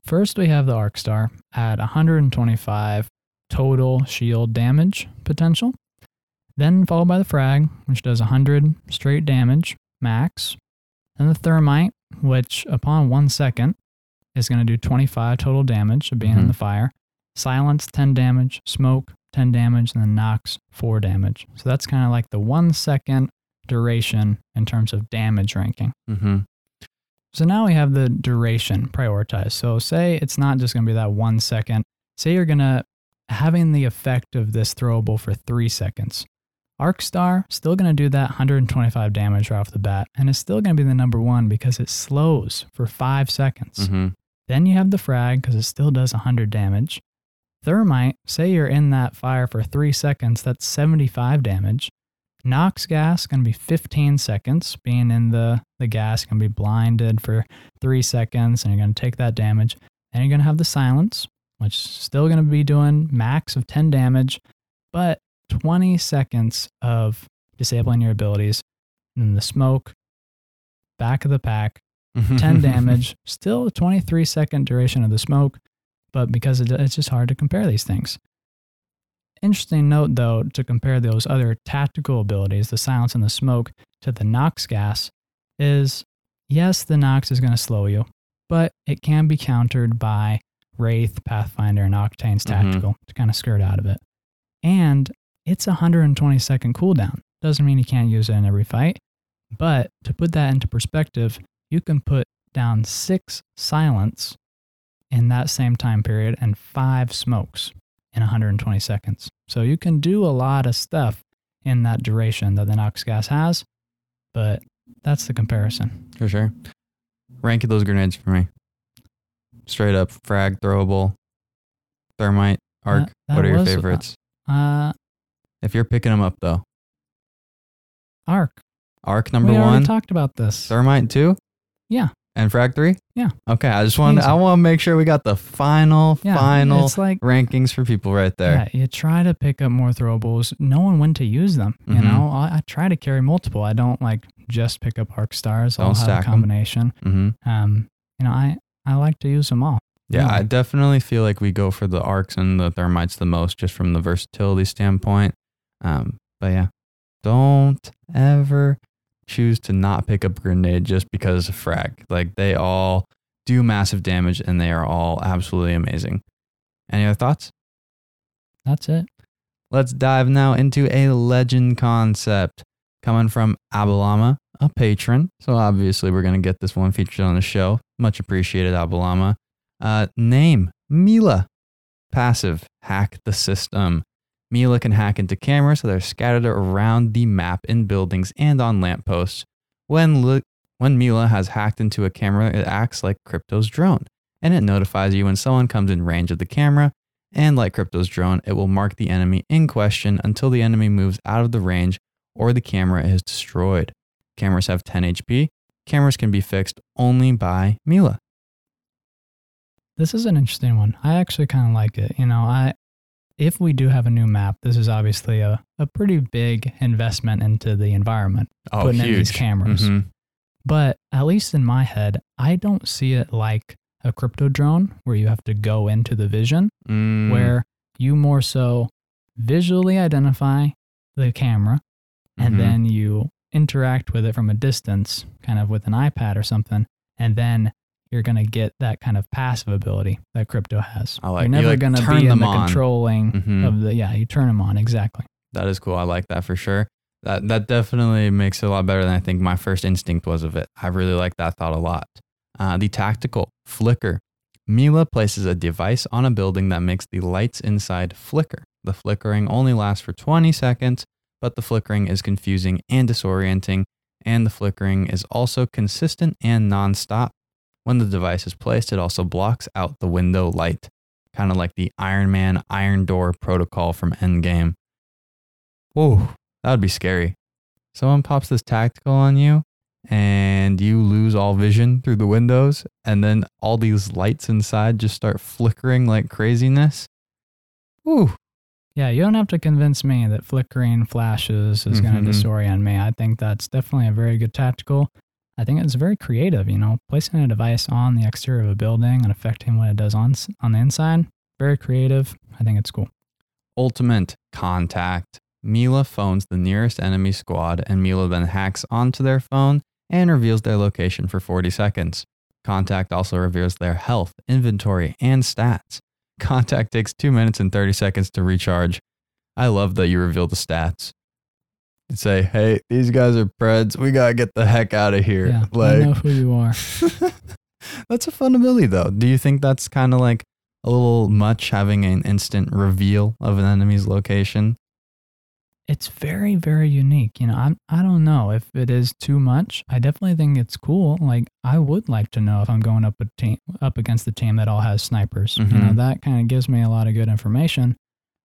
First, we have the Arc Star at 125 total shield damage potential. Then followed by the Frag, which does 100 straight damage max. and the Thermite, which upon one second is going to do 25 total damage of being in Mhm. the fire. Silence, 10 damage. Smoke, 10 damage. And then Nox, 4 damage. So that's kind of like the one second duration in terms of damage ranking. mm-hmm. So now we have the duration prioritized. So say it's not just going to be that one second. Say you're going to having the effect of this throwable for three seconds. Arc Star still going to do that 125 damage right off the bat, and it's still going to be the number one because it slows for five seconds. Mm-hmm. Then you have the frag because it still does 100 damage. Thermite, say you're in that fire for three seconds, that's 75 damage. Nox gas going to be 15 seconds. Being in the, the gas, going to be blinded for three seconds, and you're going to take that damage. Then you're going to have the silence, which is still going to be doing max of 10 damage, but 20 seconds of disabling your abilities. And then the smoke, back of the pack, 10 damage, still a 23 second duration of the smoke, but because it, it's just hard to compare these things. Interesting note though, to compare those other tactical abilities, the silence and the smoke, to the Nox gas, is yes, the Nox is going to slow you, but it can be countered by Wraith, Pathfinder, and Octane's Mhm. tactical to kind of skirt out of it. And it's a 120 second cooldown. Doesn't mean you can't use it in every fight, but to put that into perspective, you can put down six silence in that same time period and five smokes in 120 seconds. So you can do a lot of stuff in that duration that the Nox gas has, but that's the comparison. For sure. Rank those grenades for me. Straight up frag, throwable, thermite, arc. That- that what are your was, uh, favorites? Uh, if you're picking them up though, Arc. arc number we one, talked about this. thermite two, Yeah. And frag three. Yeah. Okay, I just want. I want to make sure we got the final Yeah, final It's like rankings for people right there. Yeah, you try to pick up more throwables, knowing when to use them. You Mhm. know, I, I try to carry multiple. I don't like just pick up arc stars. I'll Don't have stack a combination. Mm-hmm. Um, you know, I I like to use them all. Yeah, I definitely feel like we go for the arcs and the thermites the most, just from the versatility standpoint. Um, but yeah, don't ever choose to not pick up a grenade just because of frag. Like they all do massive damage and they are all absolutely amazing. Any other thoughts? That's it. Let's dive now into a legend concept coming from Abalama, a patron. So obviously we're gonna get this one featured on the show. Much appreciated, Abalama. Uh, name Mila. Passive hack the system. Mila can hack into cameras so that are scattered around the map in buildings and on lampposts. When when Mila has hacked into a camera, it acts like Crypto's drone, and it notifies you when someone comes in range of the camera. And like Crypto's drone, it will mark the enemy in question until the enemy moves out of the range or the camera is destroyed. Cameras have 10 HP. Cameras can be fixed only by Mila. This is an interesting one. I actually kind of like it. You know, I if we do have a new map, this is obviously a, a pretty big investment into the environment. Oh, Putting in these cameras. Mhm. But at least in my head, I don't see it like a crypto drone where you have to go into the vision, Mm, where you more so visually identify the camera and Mhm. then you interact with it from a distance, kind of with an iPad or something, and then you're going to get that kind of passive ability that crypto has. I like- you're you, never like, going to be in them the on. controlling Mhm. of the, yeah, you turn them on. Exactly. That is cool. I like that for sure. That that definitely makes it a lot better than I think my first instinct was of it. I really like that thought a lot. Uh, the tactical flicker. Mila places a device on a building that makes the lights inside flicker. The flickering only lasts for 20 seconds, but the flickering is confusing and disorienting, and the flickering is also consistent and nonstop. When the device is placed, it also blocks out the window light, kind of like the Iron Man Iron Door protocol from Endgame. Whoa, that would be scary. Someone pops this tactical on you and you lose all vision through the windows, and then all these lights inside just start flickering like craziness. Ooh, Yeah, you don't have to convince me that flickering flashes is going Mhm. to disorient me. I think that's definitely a very good tactical. I think it's very creative, you know, placing a device on the exterior of a building and affecting what it does on on the inside. Very creative. I think it's cool. ultimate contact. Mila phones the nearest enemy squad, and Mila then hacks onto their phone and reveals their location for 40 seconds. Contact also reveals their health, inventory, and stats. Contact takes 2 minutes and 30 seconds to recharge. I love that you reveal the stats. You say, hey, these guys are Preds. We got to get the heck out of here. Yeah, I know who you are. that's a fun ability, though. Do you think that's kind of like a little much having an instant reveal of an enemy's location? It's very, very unique. You know, I'm, I don't know if it is too much. I definitely think it's cool. Like, I would like to know if I'm going up a team up against a team that all has snipers. You know, Mhm. that kind of gives me a lot of good information.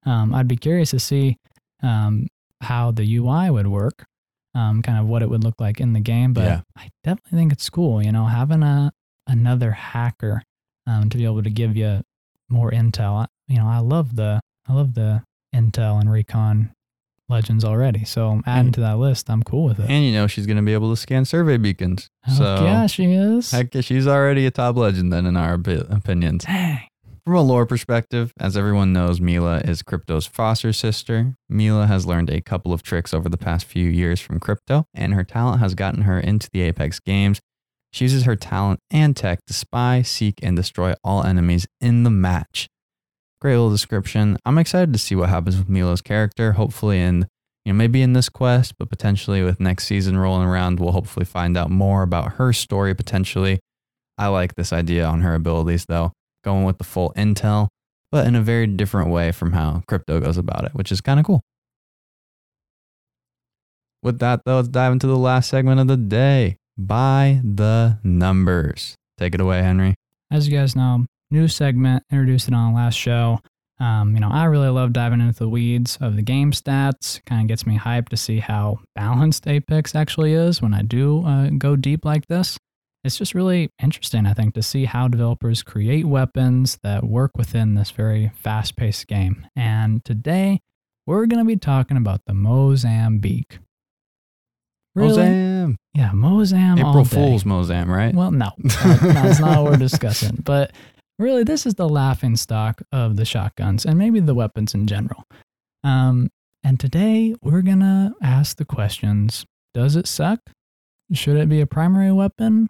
Um, I'd be curious to see um, how the UI would work, um, kind of what it would look like in the game. But Yeah. I definitely think it's cool. You know, having a another hacker um, to be able to give you more intel. I- You know, I love the I love the intel and recon legends already. So adding And- to that list, I'm cool with it. And you know she's going to be able to scan survey beacons. Heck so yeah, she is. heck, she's already a top legend then in our opinions. Dang. From a lore perspective, as everyone knows, Mila is Crypto's foster sister. Mila has learned a couple of tricks over the past few years from Crypto, and her talent has gotten her into the Apex games. She uses her talent and tech to spy, seek, and destroy all enemies in the match. Great little description. I'm excited to see what happens with Mila's character. Hopefully, in you know maybe in this quest, but potentially with next season rolling around, we'll hopefully find out more about her story. Potentially, I like this idea on her abilities though going with the full intel, but in a very different way from how crypto goes about it, which is kind of cool. With that, though, let's dive into the last segment of the day by the numbers. Take it away, Henry. As you guys know, new segment introduced it on the last show. Um, you know, I really love diving into the weeds of the game stats. Kind of gets me hyped to see how balanced Apex actually is when I do uh, go deep like this. It's just really interesting, I think, to see how developers create weapons that work within this very fast paced game. And today, we're going to be talking about the Mozambique. Really? Mozam. Yeah, Mozam. April. Fool's Mozam, right? Well, no, that's not what we're discussing. But really, this is the laughing stock of the shotguns and maybe the weapons in general. Um, and today we're gonna ask the questions: Does it suck? Should it be a primary weapon?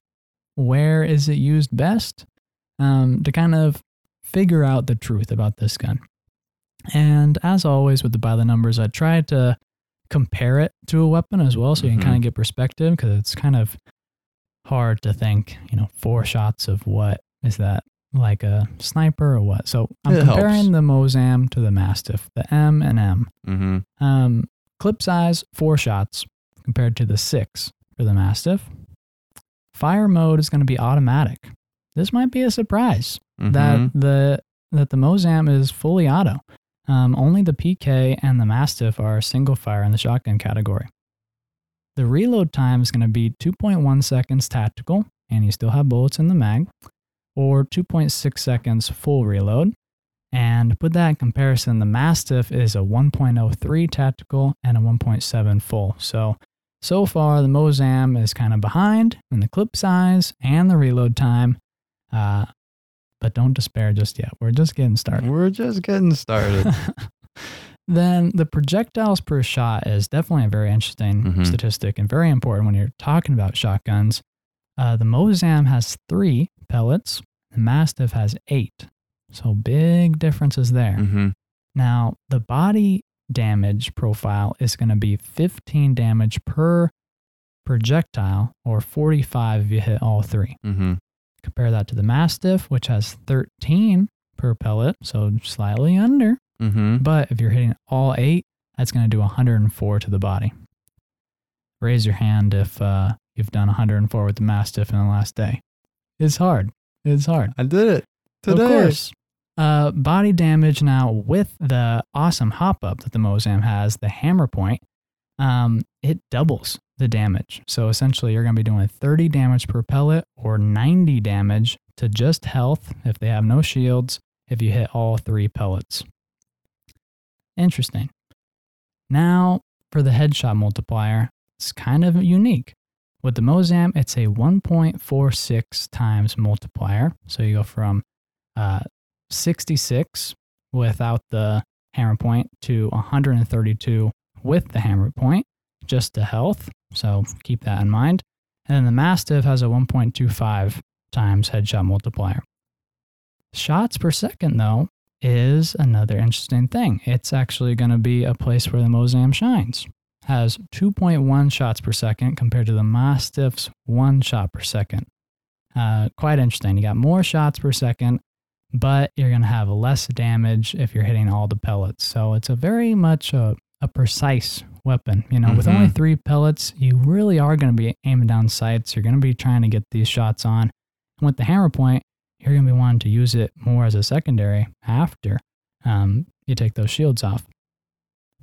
Where is it used best? Um, to kind of figure out the truth about this gun. And as always with the by the numbers, I tried to compare it to a weapon as well, so you can Mhm. kind of get perspective because it's kind of hard to think, you know, four shots of what is that like a sniper or what? So I'm It helps. comparing the Mozam to the Mastiff, the M and M. mm-hmm. Um, clip size, four shots compared to the six for the Mastiff. Fire mode is going to be automatic. This might be a surprise Mm-hmm. that the that the Mozam is fully auto. Um, only the PK and the Mastiff are single fire in the shotgun category. The reload time is going to be 2.1 seconds tactical, and you still have bullets in the mag, or 2.6 seconds full reload. And to put that in comparison, the Mastiff is a 1.03 tactical and a 1.7 full. So, so far, the Mozam is kind of behind in the clip size and the reload time. Uh, but don't despair just yet. We're just getting started. We're just getting started. then the projectiles per shot is definitely a very interesting Mhm. statistic and very important when you're talking about shotguns. Uh, the Mozam has three pellets, the Mastiff has eight. So big differences there. Mm-hmm. Now, the body damage profile is going to be 15 damage per projectile or 45 if you hit all three. Mm-hmm. Compare that to the Mastiff, which has 13 per pellet, so slightly under. Mm-hmm. But if you're hitting all eight, that's going to do 104 to the body. Raise your hand if uh, you've done 104 with the Mastiff in the last day. It's hard. It's hard. I did it today. Of course. Uh, body damage now with the awesome hop up that the Mozam has, the hammer point, um, it doubles the damage. So essentially, you're going to be doing 30 damage per pellet or 90 damage to just health if they have no shields if you hit all three pellets. Interesting. Now, for the headshot multiplier, it's kind of unique. With the Mozam, it's a 1.46 times multiplier. So you go from uh, 66 without the hammer point to 132 with the hammer point, just to health. So keep that in mind. And then the Mastiff has a 1.25 times headshot multiplier. Shots per second, though, is another interesting thing. It's actually going to be a place where the Mozam shines. Has 2.1 shots per second compared to the Mastiff's one shot per second. Uh, quite interesting. You got more shots per second, but you're going to have less damage if you're hitting all the pellets. So it's a very much a, a precise weapon. You know, with only Mhm. three pellets, you really are going to be aiming down sights. You're going to be trying to get these shots on. And with the hammer point, you're going to be wanting to use it more as a secondary after um, you take those shields off.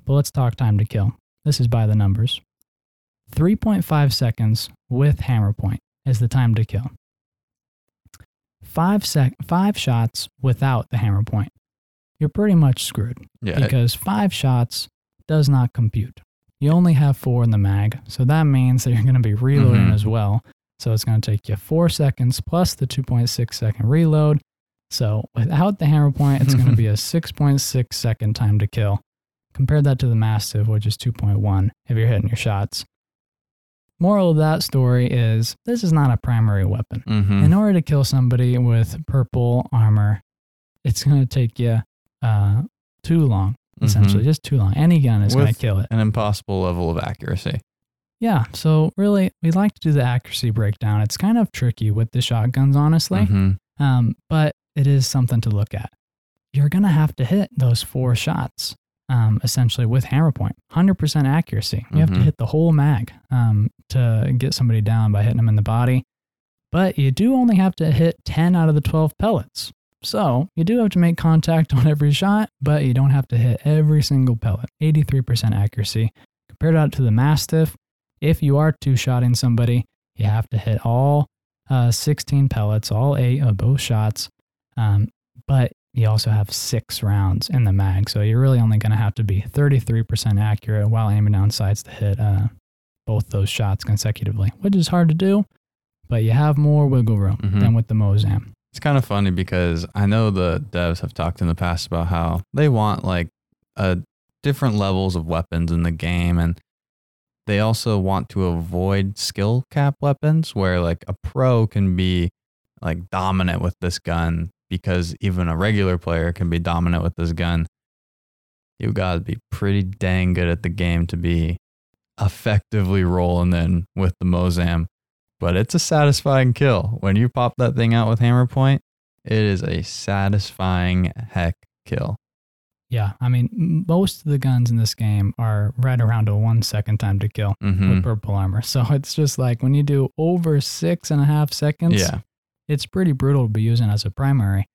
But let's talk time to kill. This is by the numbers. 3.5 seconds with hammer point is the time to kill. Five sec- five shots without the hammer point. You're pretty much screwed Yeah. because five shots does not compute. You only have four in the mag, so that means that you're going to be reloading Mhm. as well. So it's going to take you four seconds plus the 2.6 second reload. So without the hammer point, it's going to be a 6.6 second time to kill. Compare that to the Mastiff, which is 2.1 if you're hitting your shots. Moral of that story is this is not a primary weapon. mm-hmm. In order to kill somebody with purple armor, it's going to take you uh, too long, essentially, just too long. Any gun is going to kill it. An impossible level of accuracy. Yeah. So, really, we like to do the accuracy breakdown. It's kind of tricky with the shotguns, honestly, Mhm. um, but it is something to look at. You're going to have to hit those four shots. Um, essentially with hammer point, 100% accuracy. You have to Mhm. hit the whole mag um, to get somebody down by hitting them in the body. But you do only have to hit 10 out of the 12 pellets. So you do have to make contact on every shot, but you don't have to hit every single pellet. 83% accuracy. Compared out to the Mastiff, if you are two shotting somebody, you have to hit all uh, 16 pellets, all eight of both shots. Um, but you also have six rounds in the mag. So you're really only going to have to be 33% accurate while aiming down sights to hit uh, both those shots consecutively, which is hard to do, but you have more wiggle room Mhm. than with the Mozam. It's kind of funny because I know the devs have talked in the past about how they want like uh, different levels of weapons in the game, and they also want to avoid skill cap weapons where like a pro can be like dominant with this gun because even a regular player can be dominant with this gun. You gotta be pretty dang good at the game to be effectively rolling in with the Mozam but it's a satisfying kill. When you pop that thing out with hammer point, it is a satisfying heck kill. Yeah, I mean, most of the guns in this game are right around a one second time to kill hmm with purple armor. So it's just like when you do over six and a half seconds, Yeah. It's pretty brutal to be using as a primary.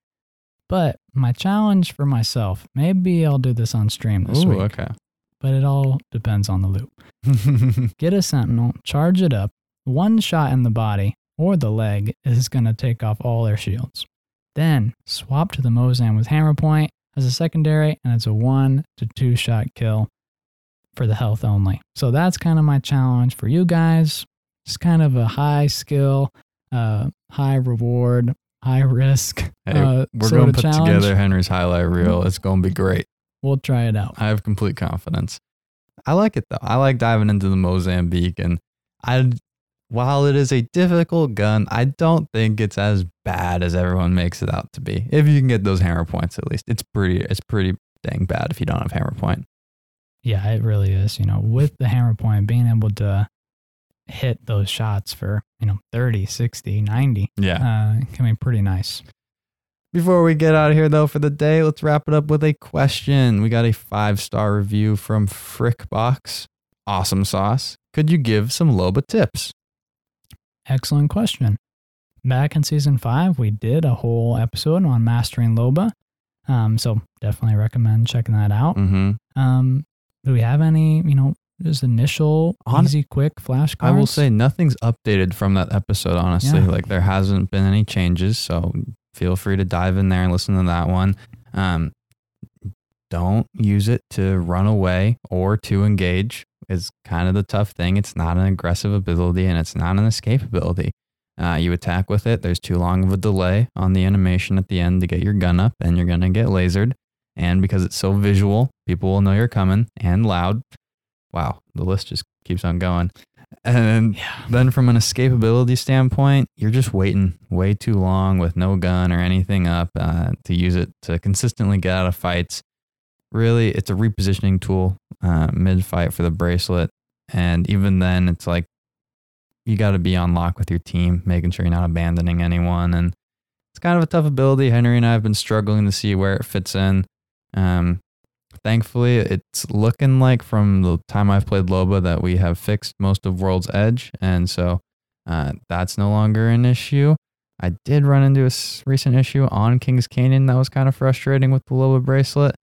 But my challenge for myself, maybe I'll do this on stream this Ooh, week, okay. but it all depends on the loop. Get a sentinel, charge it up. One shot in the body or the leg is going to take off all their shields. Then swap to the Mozam with hammer point as a secondary, and it's a one to two shot kill for the health only. So that's kind of my challenge for you guys. It's kind of a high skill, uh, high reward, high risk. Hey, uh, we're going to put challenge. together Henry's highlight reel. It's going to be great. we'll try it out. I have complete confidence. I like it though. I like diving into the Mozambique, and I, while it is a difficult gun, I don't think it's as bad as everyone makes it out to be. If you can get those hammer points, at least it's pretty. It's pretty dang bad if you don't have hammer point. Yeah, it really is. You know, with the hammer point, being able to hit those shots for, you know, 30, 60, 90, Yeah. uh, can be pretty nice. Before we get out of here, though, for the day, let's wrap it up with a question. We got a five star review from Frickbox. Awesome sauce. Could you give some Loba tips? Excellent question. Back in season five, we did a whole episode on mastering Loba. Um, so definitely recommend checking that out. Mm-hmm. Um, do we have any, you know, just initial, Hon- easy, quick flashcards? I will say nothing's updated from that episode, honestly. Yeah. Like there hasn't been any changes. So feel free to dive in there and listen to that one. Um, don't use it to run away or to engage is kind of the tough thing. It's not an aggressive ability and it's not an escape ability. Uh, you attack with it. There's too long of a delay on the animation at the end to get your gun up, and you're gonna get lasered. And because it's so visual, people will know you're coming and loud. Wow, the list just keeps on going. And Yeah. then from an escapability standpoint, you're just waiting way too long with no gun or anything up uh, to use it to consistently get out of fights. Really, it's a repositioning tool uh, mid fight for the bracelet. And even then, it's like you got to be on lock with your team, making sure you're not abandoning anyone. And it's kind of a tough ability. Henry and I have been struggling to see where it fits in. Um, thankfully, it's looking like from the time I've played Loba that we have fixed most of World's Edge. And so uh, that's no longer an issue. I did run into a recent issue on King's Canyon that was kind of frustrating with the Loba bracelet.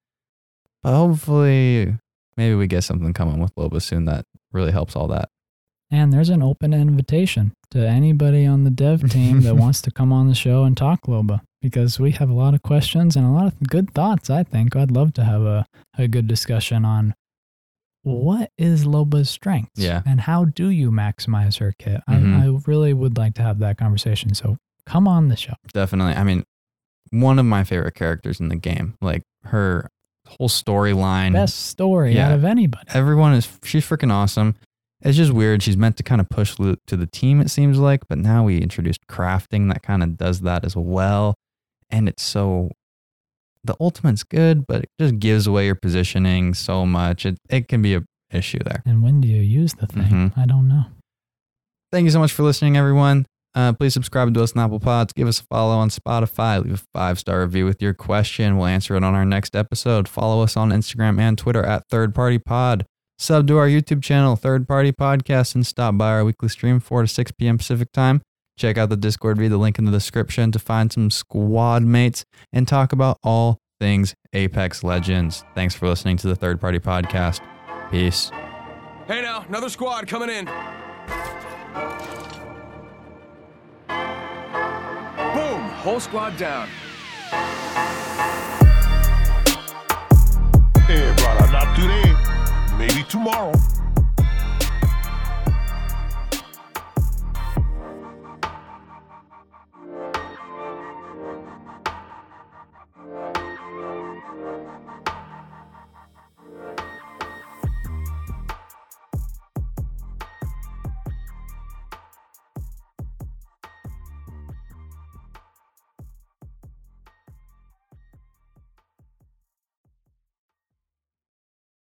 But hopefully, maybe we get something coming with Loba soon that really helps all that. And there's an open invitation to anybody on the dev team that wants to come on the show and talk Loba because we have a lot of questions and a lot of good thoughts, I think. I'd love to have a, a good discussion on what is Loba's strength Yeah. and how do you maximize her kit. Mhm. I, I really would like to have that conversation. So come on the show. Definitely. I mean, one of my favorite characters in the game. Like her whole storyline. Best story Yeah. out of anybody. Everyone is she's freaking awesome. It's just weird. She's meant to kind of push loot to the team, it seems like, but now we introduced crafting that kind of does that as well. And it's so the ultimate's good, but it just gives away your positioning so much. It it can be a issue there. And when do you use the thing? Mhm. I don't know. Thank you so much for listening, everyone. Uh, please subscribe to us on Apple Pods. Give us a follow on Spotify. Leave a five star review with your question. We'll answer it on our next episode. Follow us on Instagram and Twitter at Third Party Pod. Sub to our YouTube channel, Third Party Podcast, and stop by our weekly stream, 4 to 6 p.m. Pacific time. Check out the Discord via the link in the description to find some squad mates and talk about all things Apex Legends. Thanks for listening to the Third Party Podcast. Peace. Hey now, another squad coming in. Boom! Whole squad down. Hey, brother, not today. Maybe tomorrow.